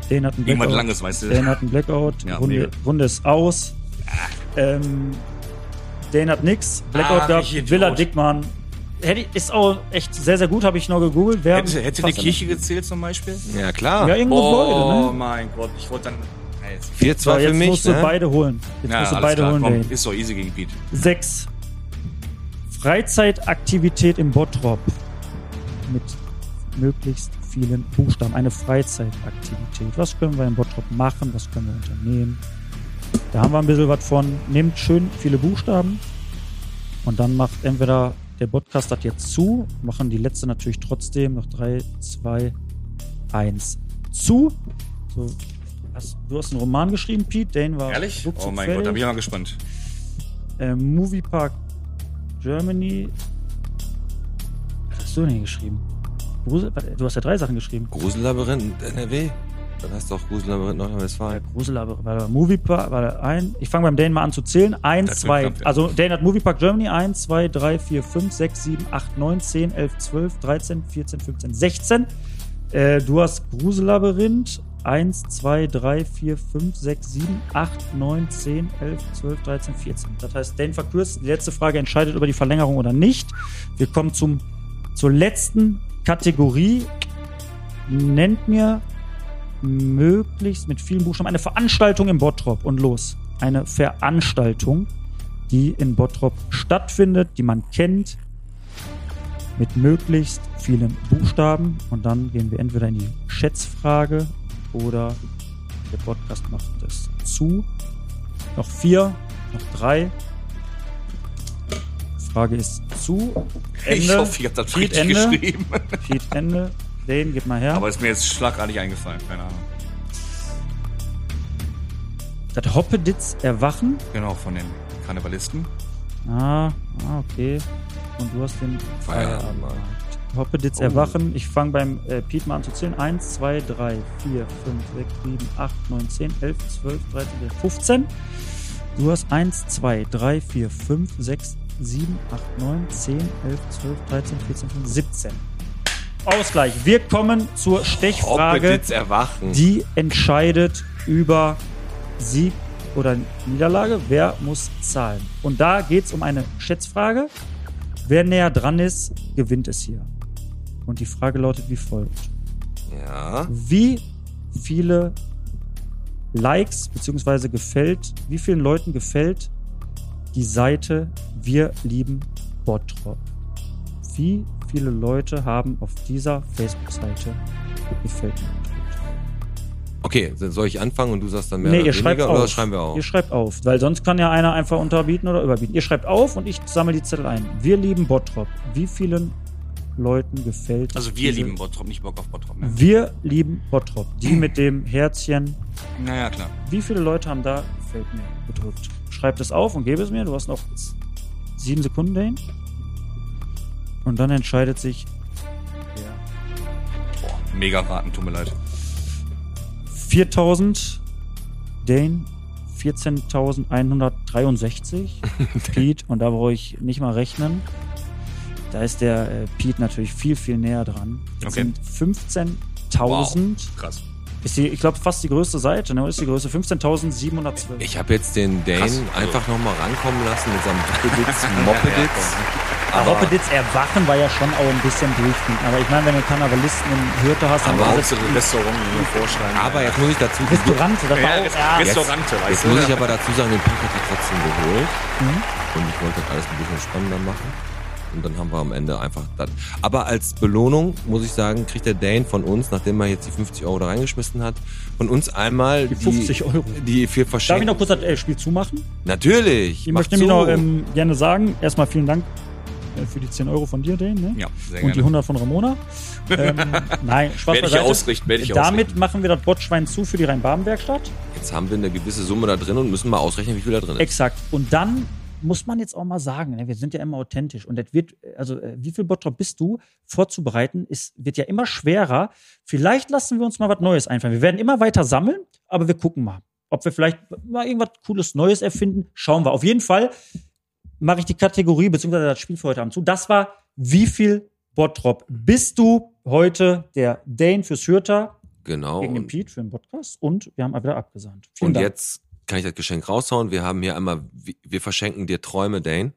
Dane hat einen Irgendwas Blackout. Langes, weißt du. Dane hat einen Blackout. Ja, Runde. Runde ist aus. Ähm, Dane hat nix. Blackout ich Idiot. Villa Dickmann. Ist auch echt sehr, sehr gut, habe ich noch gegoogelt. Wer Hätte, hätte die fast- Kirche gezählt zum Beispiel? Ja, klar. Ja, irgendein Oh Gebäude, ne? mein Gott, ich wollte dann. Nee, jetzt- 4-2 So, für jetzt mich, musst du ne? beide holen. Jetzt Ja, musst du alles beide klar, holen, komm, ist so easy gegen Pete. 6. Freizeitaktivität im Bottrop. Mit möglichst vielen Buchstaben. Eine Freizeitaktivität. Was können wir im Bottrop machen? Was können wir unternehmen? Da haben wir ein bisschen was von. Nehmt schön viele Buchstaben und dann macht entweder der Podcast das jetzt zu, machen die letzte natürlich trotzdem noch 3, 2, 1 zu. So, hast, du hast einen Roman geschrieben, Pete. Dane war Ehrlich? Oh mein fertig. Gott, da bin ich mal gespannt. Äh, Movie Park Germany. Was hast du denn hier geschrieben? Grusel, du hast ja drei Sachen geschrieben. Grusellabyrinth NRW. Dann hast du auch Grusellabyrinth Nordrhein-Westfalen. Grusel, aber war Movie Park, war da ein. Ich fange beim Dane mal an zu zählen. Eins, Das zwei. knapp, ja. Also Dane hat Movie Park Germany 1, 2, 3, 4, 5, 6, 7, 8, 9, 10, 11, 12, 13, 14, 15, 16. Äh, du hast Grusellabyrinth 1, 2, 3, 4, 5, 6, 7, 8, 9, 10, 11, 12, 13, 14. Das heißt, Dane verkürzt. Die letzte Frage entscheidet über die Verlängerung oder nicht. Wir kommen zum, zur letzten Kategorie. Nennt mir möglichst mit vielen Buchstaben eine Veranstaltung im Bottrop und los. Eine Veranstaltung, die in Bottrop stattfindet, die man kennt, mit möglichst vielen Buchstaben. Und dann gehen wir entweder in die Schätzfrage oder der Podcast macht es zu. Noch vier, noch drei. Frage ist zu. Ende. Ich hoffe, ich habe das Pete, richtig Ende. geschrieben. Pete, Ende. Den, gib mal her. Aber ist mir jetzt schlagartig eingefallen, keine Ahnung. das Hoppeditz Erwachen. Genau, von den Karnevalisten. Ah, ah, okay. Und du hast den Feierabend. Feierabend. Hoppeditz Oh. erwachen. Ich fange beim äh, Piet mal an zu zählen. 1, 2, 3, 4, 5, 6, 7, 8, 9, 10, 11, 12, 13, 14, 15. Du hast 1, 2, 3, 4, 5, 6, 7, 8, 9, 10, 11, 12, 13, 14, 15, 17. Ausgleich. Wir kommen zur Stechfrage, Hoppeditz erwachen. die entscheidet über Sieg oder Niederlage. Wer muss zahlen? Und da geht es um eine Schätzfrage. Wer näher dran ist, gewinnt es hier. Und die Frage lautet wie folgt. ja. Wie viele Likes bzw. gefällt, wie vielen Leuten gefällt die Seite Wir lieben Bottrop? Wie viele Leute haben auf dieser Facebook-Seite gefällt mir? Okay, soll ich anfangen und du sagst dann mehr Nee, oder ihr schreibt weniger auf. oder schreiben wir auch? Ihr schreibt auf, weil sonst kann ja einer einfach unterbieten oder überbieten. Ihr schreibt auf und ich sammle die Zettel ein. Wir lieben Bottrop. Wie vielen Leuten gefällt Also wir diese- lieben Bottrop, nicht Bock auf Bottrop. Ne? Wir lieben Bottrop. Die mit dem Herzchen. Naja, klar. Wie viele Leute haben da gefällt mir gedrückt? Schreibt es auf und gebe es mir. Du hast noch sieben Sekunden dahin. Und dann entscheidet sich der Boah, mega raten, tut mir leid. 4000 Dane, 14.163 Pete und da brauche ich nicht mal rechnen. Da ist der äh, Pete natürlich viel, viel näher dran. Das Okay. sind 15.000. Krass. Ist die, ich glaube, fast die größte Seite, ne? Ist die größte. 15.712. Ich habe jetzt den Dane Krass, also- einfach nochmal rankommen lassen mit seinem Hoppeditz, Moppeditz. Aber Hoppeditz Erwachen war ja schon auch ein bisschen durchgehend. Aber ich meine, wenn du Karnevalisten in Hürte hast, dann Aber war Hauptsache Restaurant mir vorschreiben. Aber jetzt muss ich dazu Restaurant, das war ja, auch, Rest ja, Restaurante, Jetzt du? muss ich aber dazu sagen, den Pink hat er trotzdem geholt. Mhm. Und ich wollte das alles ein bisschen spannender machen. Und dann haben wir am Ende einfach das. Aber als Belohnung, muss ich sagen, kriegt der Dane von uns, nachdem er jetzt die 50 Euro da reingeschmissen hat, von uns einmal Die 50 Euro. Die vier Darf ich noch kurz das äh, Spiel zumachen? Natürlich. Ich möchte nämlich noch ähm, gerne sagen, erstmal vielen Dank für die 10 Euro von dir, Dane. Ne? Ja, sehr Und die gerne. 100 von Ramona. ähm, nein, Spaß Werde ich ausrichten, werde ich Damit ausrichten. machen wir das Botschwein zu für die Rhein-Baden-Werkstatt. Jetzt haben wir eine gewisse Summe da drin und müssen mal ausrechnen, wie viel da drin ist. Exakt. Und dann muss man jetzt auch mal sagen, ne, wir sind ja immer authentisch. Und das wird, also äh, wie viel Bottrop bist du vorzubereiten, ist, wird ja immer schwerer. Vielleicht lassen wir uns mal was Neues einfallen. Wir werden immer weiter sammeln, aber wir gucken mal, ob wir vielleicht mal irgendwas Cooles Neues erfinden. Schauen wir. Auf jeden Fall mache ich die Kategorie beziehungsweise das Spiel für heute Abend zu. Das war, wie viel Bottrop bist du heute der Dane fürs Hürter Genau. gegen den Und, Pete für den Podcast und wir haben wieder abgesahnt. Vielen und Dank. jetzt kann ich das Geschenk raushauen. Wir haben hier einmal, wir verschenken dir Träume, Dane.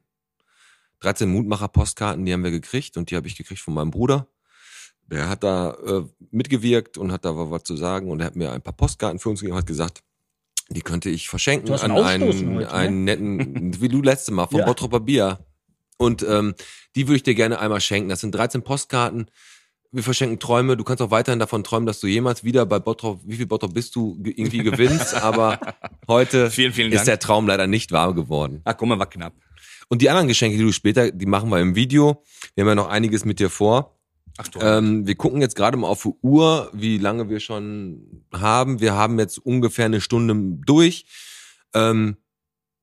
13 Mutmacher-Postkarten, die haben wir gekriegt und die habe ich gekriegt von meinem Bruder. Der hat da äh, mitgewirkt und hat da was zu sagen und er hat mir ein paar Postkarten für uns gegeben und hat gesagt, die könnte ich verschenken an einen, heute, ne? einen netten, wie du letzte Mal, vom Ja. Bottropper Bier. Und ähm, die würde ich dir gerne einmal schenken. Das sind 13 Postkarten. Wir verschenken Träume. Du kannst auch weiterhin davon träumen, dass du jemals wieder bei Bottrop, wie viel Bottrop bist du, ge- irgendwie gewinnst. aber heute Vielen, vielen ist der Traum leider nicht wahr geworden. Ach, guck mal, war knapp. Und die anderen Geschenke, die du später, die machen wir im Video. Wir haben ja noch einiges mit dir vor. Ach. Ähm, wir gucken jetzt gerade mal auf die Uhr, wie lange wir schon haben. Wir haben jetzt ungefähr eine Stunde durch. Ähm,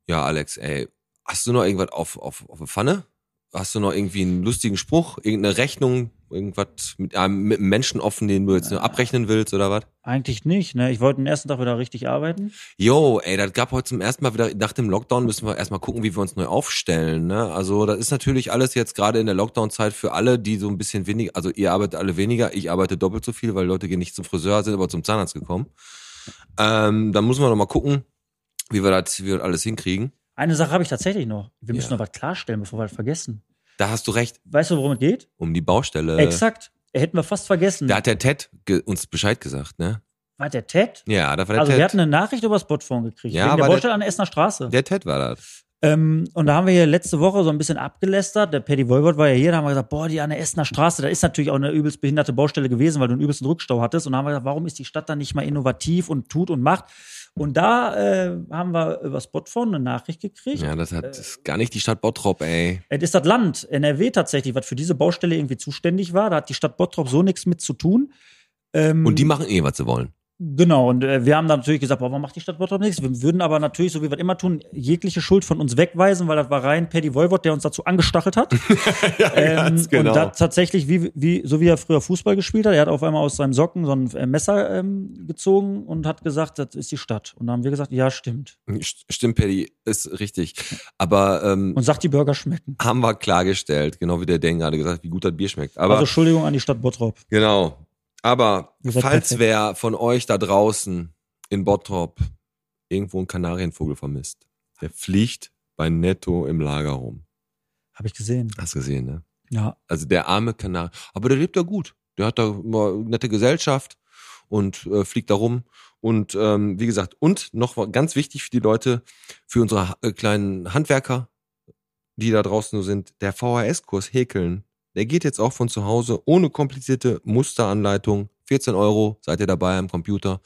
ja, Alex, ey, hast du noch irgendwas auf, auf, auf der Pfanne? Hast du noch irgendwie einen lustigen Spruch, irgendeine Rechnung, irgendwas mit einem, mit einem Menschen offen, den du jetzt nur abrechnen willst oder was? Eigentlich nicht, ne? Ich wollte den ersten Tag wieder richtig arbeiten. Jo, ey, das gab heute zum ersten Mal wieder, nach dem Lockdown müssen wir erstmal gucken, wie wir uns neu aufstellen. Ne? Also das ist natürlich alles jetzt gerade in der Lockdown-Zeit für alle, die so ein bisschen weniger, also ihr arbeitet alle weniger, ich arbeite doppelt so viel, weil Leute gehen nicht zum Friseur, sind aber zum Zahnarzt gekommen. Ähm, dann müssen wir noch mal gucken, wie wir das, wie wir das alles hinkriegen. Eine Sache habe ich tatsächlich noch. Wir müssen Ja. noch was klarstellen, bevor wir das vergessen. Da hast du recht, Weißt du, worum es geht? um die Baustelle. Exakt. Hätten wir fast vergessen. Da hat der Ted uns Bescheid gesagt, ne? war der Ted? Ja, da war der Also Ted. wir hatten eine Nachricht über das Botphone gekriegt. Ja, wegen der aber der- Baustelle an der Essener Straße. der Ted war das. Ähm, und da haben wir hier letzte Woche so ein bisschen abgelästert. Der Paddy Wolbert war ja hier, da haben wir gesagt, boah, die an der Essener Straße, da ist natürlich auch eine übelst behinderte Baustelle gewesen, weil du einen übelsten Rückstau hattest. Und da haben wir gesagt, warum ist die Stadt da nicht mal innovativ und tut und macht? Und da äh, haben wir über Spotphone eine Nachricht gekriegt. Ja, das hat das ist gar nicht die Stadt Bottrop, ey. Es ist das Land, NRW tatsächlich, was für diese Baustelle irgendwie zuständig war. Da hat die Stadt Bottrop so nichts mit zu tun. Ähm, Und die machen eh, was sie wollen. Genau, und äh, wir haben dann natürlich gesagt, boah, warum macht die Stadt Bottrop nichts? Wir würden aber natürlich, so wie wir immer tun, jegliche Schuld von uns wegweisen, weil das war rein Paddy Voivod, der uns dazu angestachelt hat. ähm, ganz genau. Und das tatsächlich, wie, wie, so wie er früher Fußball gespielt hat, er hat auf einmal aus seinem Socken so ein äh, Messer ähm, gezogen und hat gesagt, das ist die Stadt. Und dann haben wir gesagt, ja, stimmt. St- Stimmt, Paddy, ist richtig. Aber ähm, Und sagt, die Burger schmecken. haben wir klargestellt, genau wie der Dan gerade gesagt hat, wie gut das Bier schmeckt. Aber also Entschuldigung an die Stadt Bottrop. genau. Aber falls wer von euch da draußen in Bottrop irgendwo einen Kanarienvogel vermisst, der fliegt bei Netto im Lager rum. Habe ich gesehen. Hast gesehen, ne? Ja. Also der arme Kanarier. Aber der lebt da gut. Der hat da immer nette Gesellschaft und äh, fliegt da rum. Und ähm, wie gesagt, und noch ganz wichtig für die Leute, für unsere äh, kleinen Handwerker, die da draußen so sind, der VHS-Kurs Häkeln, der geht jetzt auch von zu Hause ohne komplizierte Musteranleitung. 14 Euro, seid ihr dabei am Computer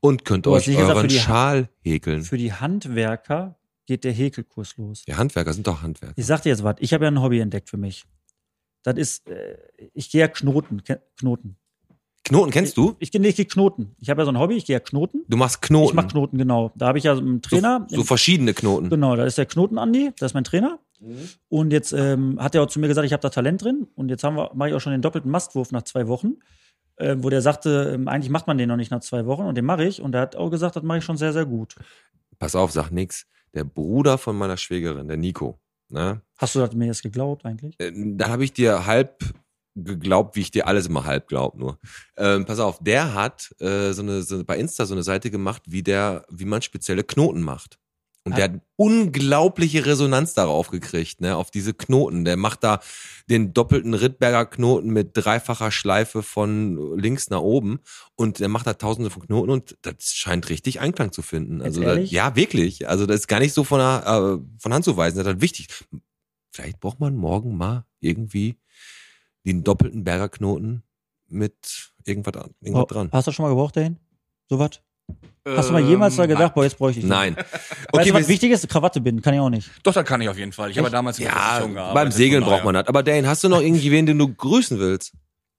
und könnt hast euch gesagt, euren Ha- Schal häkeln. Für die Handwerker geht der Häkelkurs los. Die Handwerker sind doch Handwerker. Ich sag dir jetzt was, ich habe ja ein Hobby entdeckt für mich. Das ist, äh, ich gehe ja Knoten. Knoten. Knoten kennst du? Ich gehe nicht die Knoten. Ich habe ja so ein Hobby, ich gehe ja Knoten. Du machst Knoten. Ich mache Knoten, genau. Da habe ich ja so einen Trainer. So, so verschiedene Knoten. Genau, da ist der Knoten Andi, das ist mein Trainer. Und jetzt ähm, hat er auch zu mir gesagt, ich habe da Talent drin. Und jetzt haben wir, mache ich auch schon den doppelten Mastwurf nach zwei Wochen, ähm, wo der sagte, ähm, eigentlich macht man den noch nicht nach zwei Wochen und den mache ich. Und er hat auch gesagt, das mache ich schon sehr, sehr gut. pass auf, sag nix. Der Bruder von meiner Schwägerin, der Nico, ne? Hast du das mir jetzt geglaubt eigentlich? Äh, Da habe ich dir halb geglaubt, wie ich dir alles immer halb glaub nur. Ähm, pass auf, der hat äh, so, eine, so eine bei Insta so eine Seite gemacht, wie der, wie man spezielle Knoten macht. Und Ah. der hat unglaubliche Resonanz darauf gekriegt, ne, auf diese Knoten. Der macht da den doppelten Rittberger Knoten mit dreifacher Schleife von links nach oben und der macht da tausende von Knoten und das scheint richtig Einklang zu finden. Also da, ja, wirklich. Also das ist gar nicht so von, der, äh, von Hand zu weisen. Das ist halt wichtig. Vielleicht braucht man morgen mal irgendwie den doppelten Berger Knoten mit irgendwas, an- irgendwas Oh, dran. Hast du schon mal gebraucht dahin? So was? Hast du mal jemals da gedacht, boah, jetzt bräuchte ich? Nein. Weißt Okay, du, was wichtig ist? Krawatte binden, kann ich auch nicht. Doch, das kann ich auf jeden Fall. Ich habe damals in ja, gearbeitet. beim Segeln braucht man das. Aber Dane, hast du noch irgendwie wen, den du grüßen willst?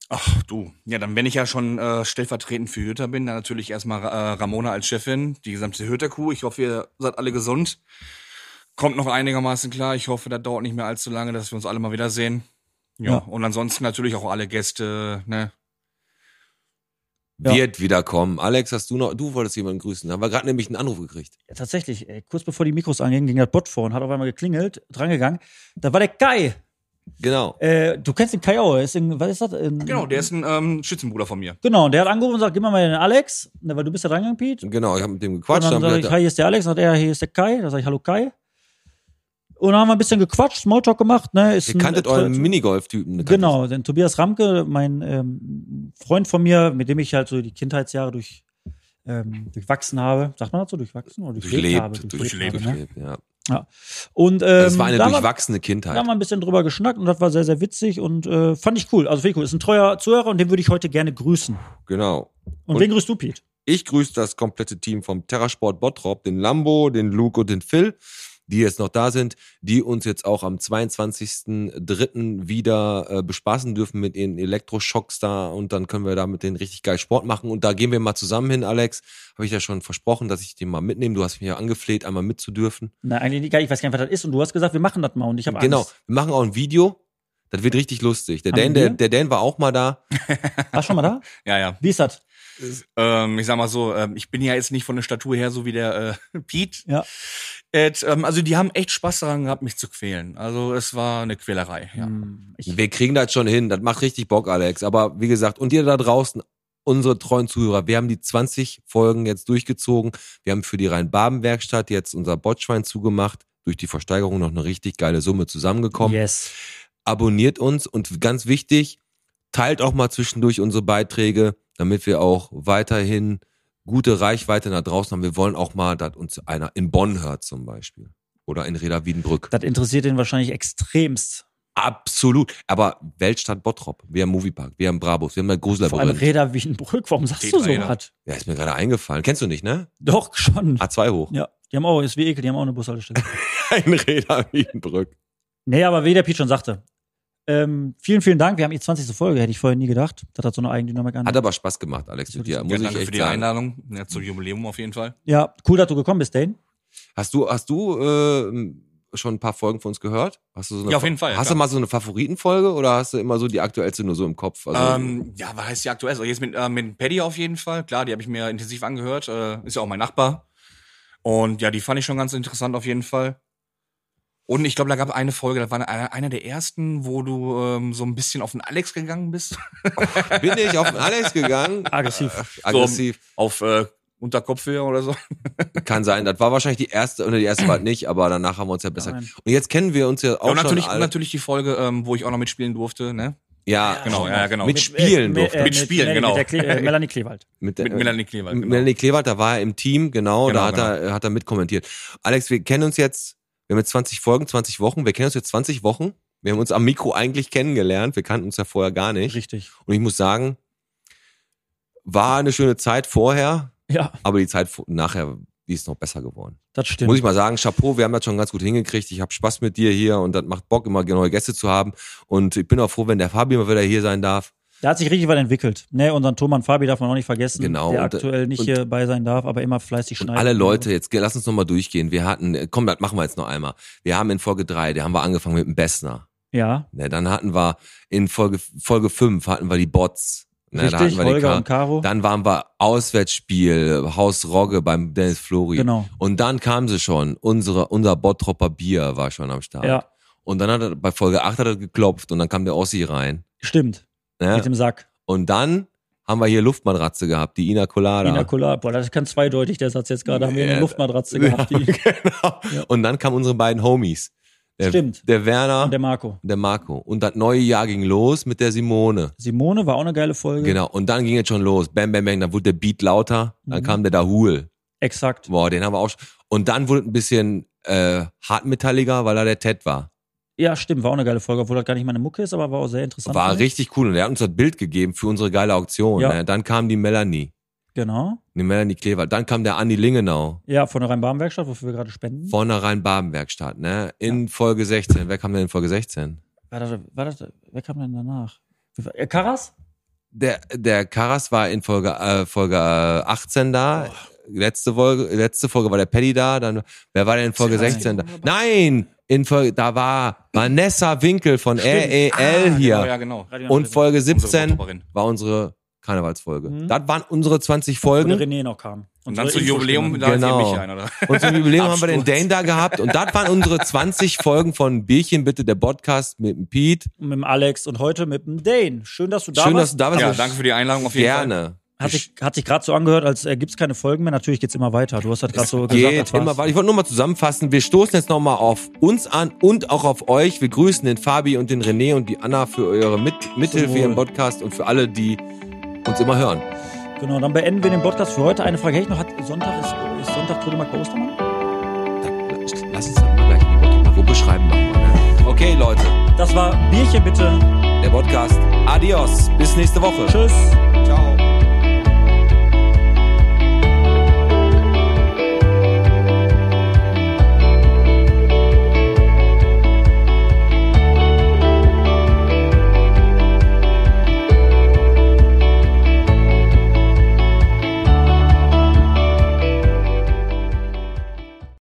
Ach du, ja, dann wenn ich ja schon äh, stellvertretend für Hüter bin, dann natürlich erstmal äh, Ramona als Chefin, die gesamte Hüter-Crew. Ich hoffe, ihr seid alle gesund. Kommt noch einigermaßen klar. Ich hoffe, das dauert nicht mehr allzu lange, dass wir uns alle mal wiedersehen. Ja, Ja. und ansonsten natürlich auch alle Gäste, ne? Ja. Wird wieder kommen. Alex, hast du noch, du wolltest jemanden grüßen. Haben wir gerade nämlich einen Anruf gekriegt. Ja, tatsächlich, ey, kurz bevor die Mikros angingen, ging das Bot vor und hat auf einmal geklingelt, drangegangen. Da war der Kai. Genau. Äh, du kennst den Kai auch. er Ist in, was ist das? In, Genau, der ist ein ähm, Schützenbruder von mir. Genau, und der hat angerufen und sagt, gib mal mal den Alex, ne, weil du bist ja drangegangen, Pete. Genau, ich habe mit dem Und gequatscht. dann Haben sage ich, hi, hier ist der Alex. Sagt er, hier ist der Kai. Da sage ich, hallo Kai. Und dann haben wir ein bisschen gequatscht, Smalltalk gemacht. Ne, ist ihr ein- kanntet äh, euren Minigolf-Typen. Genau, den Tobias Ramke, mein ähm, Freund von mir, mit dem ich halt so die Kindheitsjahre durch, ähm, durchwachsen habe. Sagt man das so, durchwachsen oder durchlebt, habe? Durchlebt, Durchlebt durchlebt, habe, ne? ja. Ja. Und ähm, Das war eine da durchwachsene Da Kindheit. haben wir ein bisschen drüber geschnackt und das war sehr, sehr witzig und äh, fand ich cool. Also finde ich cool. Ist ein treuer Zuhörer und den würde ich heute gerne grüßen. Genau. Und, Und- wen grüßt du, Pete? Ich grüße das komplette Team vom Terrasport Bottrop, den Lambo, den Luke und den Phil, die jetzt noch da sind, die uns jetzt auch am 22.03. wieder äh, bespaßen dürfen mit ihren Elektroschocks da und dann können wir da mit denen richtig geil Sport machen und da gehen wir mal zusammen hin, Alex. Habe ich ja schon versprochen, dass ich den mal mitnehme. Du hast mich ja angefleht, einmal mitzudürfen. Na, eigentlich nicht, ich weiß gar nicht, was das ist. Und du hast gesagt, wir machen das mal und ich habe Genau, Angst. wir machen auch ein Video. Das wird richtig lustig. Der Haben Dan, der, der Dan war auch mal da. Warst schon mal da? Ja, ja. Wie ist das? Ähm, ich sag mal so, ähm, ich bin ja jetzt nicht von der Statur her so wie der äh, Pete. Ja. Et, ähm, also die haben echt Spaß daran gehabt, mich zu quälen. Also es war eine Quälerei. Ja. Hm, Ich, Wir kriegen das schon hin. Das macht richtig Bock, Alex. Aber wie gesagt, und ihr da draußen, unsere treuen Zuhörer, wir haben die 20 Folgen jetzt durchgezogen. Wir haben für die Rhein-Baben-Werkstatt jetzt unser Botschwein zugemacht. Durch die Versteigerung noch eine richtig geile Summe zusammengekommen. yes. Abonniert uns und ganz wichtig, teilt auch mal zwischendurch unsere Beiträge, damit wir auch weiterhin gute Reichweite da draußen haben. Wir wollen auch mal, dass uns einer in Bonn hört zum Beispiel. Oder in Reda Wiedenbrück. Das interessiert den wahrscheinlich extremst. Absolut. Aber Weltstadt Bottrop, wir haben Moviepark, wir haben Brabus, wir haben Vor allem Grusellabyrinth. Räder wie ein Brück. Warum sagst du so was? Ja, ist mir gerade eingefallen. Kennst du nicht, ne? Doch, schon. A2 hoch. Ja, die haben auch, ist wie Ekel, die haben auch eine Bushaltestelle. Ein Reda Wiedenbrück. nee, aber wie der Pete schon sagte, Ähm, vielen, vielen Dank. Wir haben die 20. Folge, hätte ich vorher nie gedacht. Das hat so eine Eigendynamik an. Hat aber Spaß gemacht, Alex, mit dir. Muss Ja, ich danke echt für die sagen. Einladung. Ja, zum Jubiläum auf jeden Fall. Ja, cool, dass du gekommen bist, Dane. Hast du, hast du äh, schon ein paar Folgen von uns gehört? Hast du so eine Ja, auf jeden Fall, ja, hast du klar. mal so eine Favoritenfolge oder hast du immer so die aktuellste nur so im Kopf? Also, Ähm, ja, was heißt die aktuell? Also jetzt mit, äh, mit Paddy auf jeden Fall. Klar, die habe ich mir intensiv angehört. Äh, ist ja auch mein Nachbar. Und ja, die fand ich schon ganz interessant auf jeden Fall. Und ich glaube, da gab eine Folge, das war eine, einer der ersten, wo du ähm, so ein bisschen auf den Alex gegangen bist. bin ich auf den Alex gegangen? Aggressiv. Aggressiv. auf äh, Unterkopfhöhe oder so. Kann sein. Das war wahrscheinlich die erste, oder die erste war nicht, aber danach haben wir uns ja besser. Nein. Und jetzt kennen wir uns ja auch und natürlich, schon und natürlich die Folge, ähm, wo ich auch noch mitspielen durfte, ne? Ja, Genau, ja, genau. Mit Mit, Spielen äh, durfte. äh, Mit Spielen, Melanie- genau. Mit der Kle äh, Melanie Klewald. mit, der- mit Melanie Klewald. Mit Genau. Melanie Klewald, da war er im Team, genau, Genau, da hat, er, hat er mitkommentiert. Alex, wir kennen uns jetzt, wir haben jetzt 20 Folgen, 20 Wochen, wir kennen uns jetzt 20 Wochen. Wir haben uns am Mikro eigentlich kennengelernt, wir kannten uns ja vorher gar nicht. Richtig. Und ich muss sagen, war eine schöne Zeit vorher, Ja, aber die Zeit nachher, die ist noch besser geworden. das stimmt. Muss ich mal sagen, Chapeau, wir haben das schon ganz gut hingekriegt. Ich habe Spaß mit dir hier und das macht Bock, immer neue Gäste zu haben. Und ich bin auch froh, wenn der Fabi mal wieder hier sein darf. Da hat sich richtig was entwickelt. Ne, unseren Thomann Fabi darf man auch nicht vergessen, Genau, der und- aktuell nicht und- hier bei sein darf, aber immer fleißig Und schneidet. alle Leute, jetzt lass uns nochmal durchgehen. Wir hatten, äh, komm, das machen wir jetzt noch einmal. Wir haben in Folge drei, da haben wir angefangen mit dem Bessner. Ja, Ne, dann hatten wir in Folge, Folge fünf hatten wir die Bots. Ne, da richtig, die Holger Ka- und Caro. Dann waren wir Auswärtsspiel, Haus Rogge beim Dennis Flori. Genau. Und dann kam sie schon. Unsere, unser Bottropper Bier war schon am Start. Ja, Und dann hat er, bei Folge 8 hat er geklopft und dann kam der Ossi rein. stimmt. Ne? Mit dem Sack. Und dann haben wir hier Luftmatratze gehabt, die Ina Colada. Ina Colada. Boah, das kann zweideutig, der Satz jetzt gerade. Haben wir eine Ja. Luftmatratze gehabt. Die, genau. Und dann kamen unsere beiden Homies. Der, Stimmt. Der Werner und der der, Marco. Marco. Und das neue Jahr ging los mit der Simone. Simone war auch eine geile Folge. Genau. Und dann ging es schon los. Bam, bam, bam. Dann wurde der Beat lauter. Dann Mhm. kam der Dahul. Exakt. Boah, den haben wir auch schon. Und dann wurde es ein bisschen äh, hartmetalliger, weil da der Ted war. Ja, stimmt, war auch eine geile Folge, obwohl das gar nicht meine Mucke ist, aber war auch sehr interessant. War richtig cool. Und er hat uns das Bild gegeben für unsere geile Auktion. Ja. Ne? Dann kam die Melanie. Genau. Die Melanie Klewald. Dann kam der Andi Lingenau. Ja, von der Rhein-Baden-Werkstatt, wofür wir gerade spenden. Von der Rhein-Baden-Werkstatt, ne? In Folge 16. Wer kam denn in Folge 16? War das, war das, wer kam denn danach? Äh, Karas? Der, der Karas war in Folge, äh, Folge äh, 18 da. Letzte Folge, letzte Folge war der Paddy da. Dann, wer war denn in Folge 16 da? Nein! In Folge, da war Vanessa Winkel von REL Ah, hier. Genau, ja, genau. Und Folge Unsere 17 Bottropperin. war unsere Karnevalsfolge. Mhm. Das waren unsere 20 Wo der Folgen. René noch kam. Und dann Unsere zum Jubiläum, da Genau. mich ein, oder? Und zum Jubiläum haben wir den. Dane da gehabt. Und das waren unsere 20 Folgen von Bierchen bitte, der Podcast mit dem Pete. Mit dem Alex und heute mit dem Dane. Schön, dass du da Schön, dass warst. du da warst. Ja, danke für die Einladung auf jeden Fall. Gerne. Hat sich, hat sich gerade so angehört, als äh, gibt's keine Folgen mehr. Natürlich geht's immer weiter. Du hast das gerade so gesagt. Geht war's- immer weiter. Ich wollte nur mal zusammenfassen. Wir stoßen jetzt nochmal auf uns an und auch auf euch. Wir grüßen den Fabi und den René und die Anna für eure Mit Mithilfe im. Podcast und für alle, die uns immer hören. Genau, dann beenden wir den Podcast für heute. Eine Frage hätte ich noch. Hat, Sonntag ist, ist Sonntag Trödemark bei Ostermann? Dann, lass uns dann mal gleich die Gruppe schreiben. Machen wir, ne? Okay, Leute. Das war Bierchen bitte. Der Podcast. Adios. Bis nächste Woche. Tschüss. Ciao.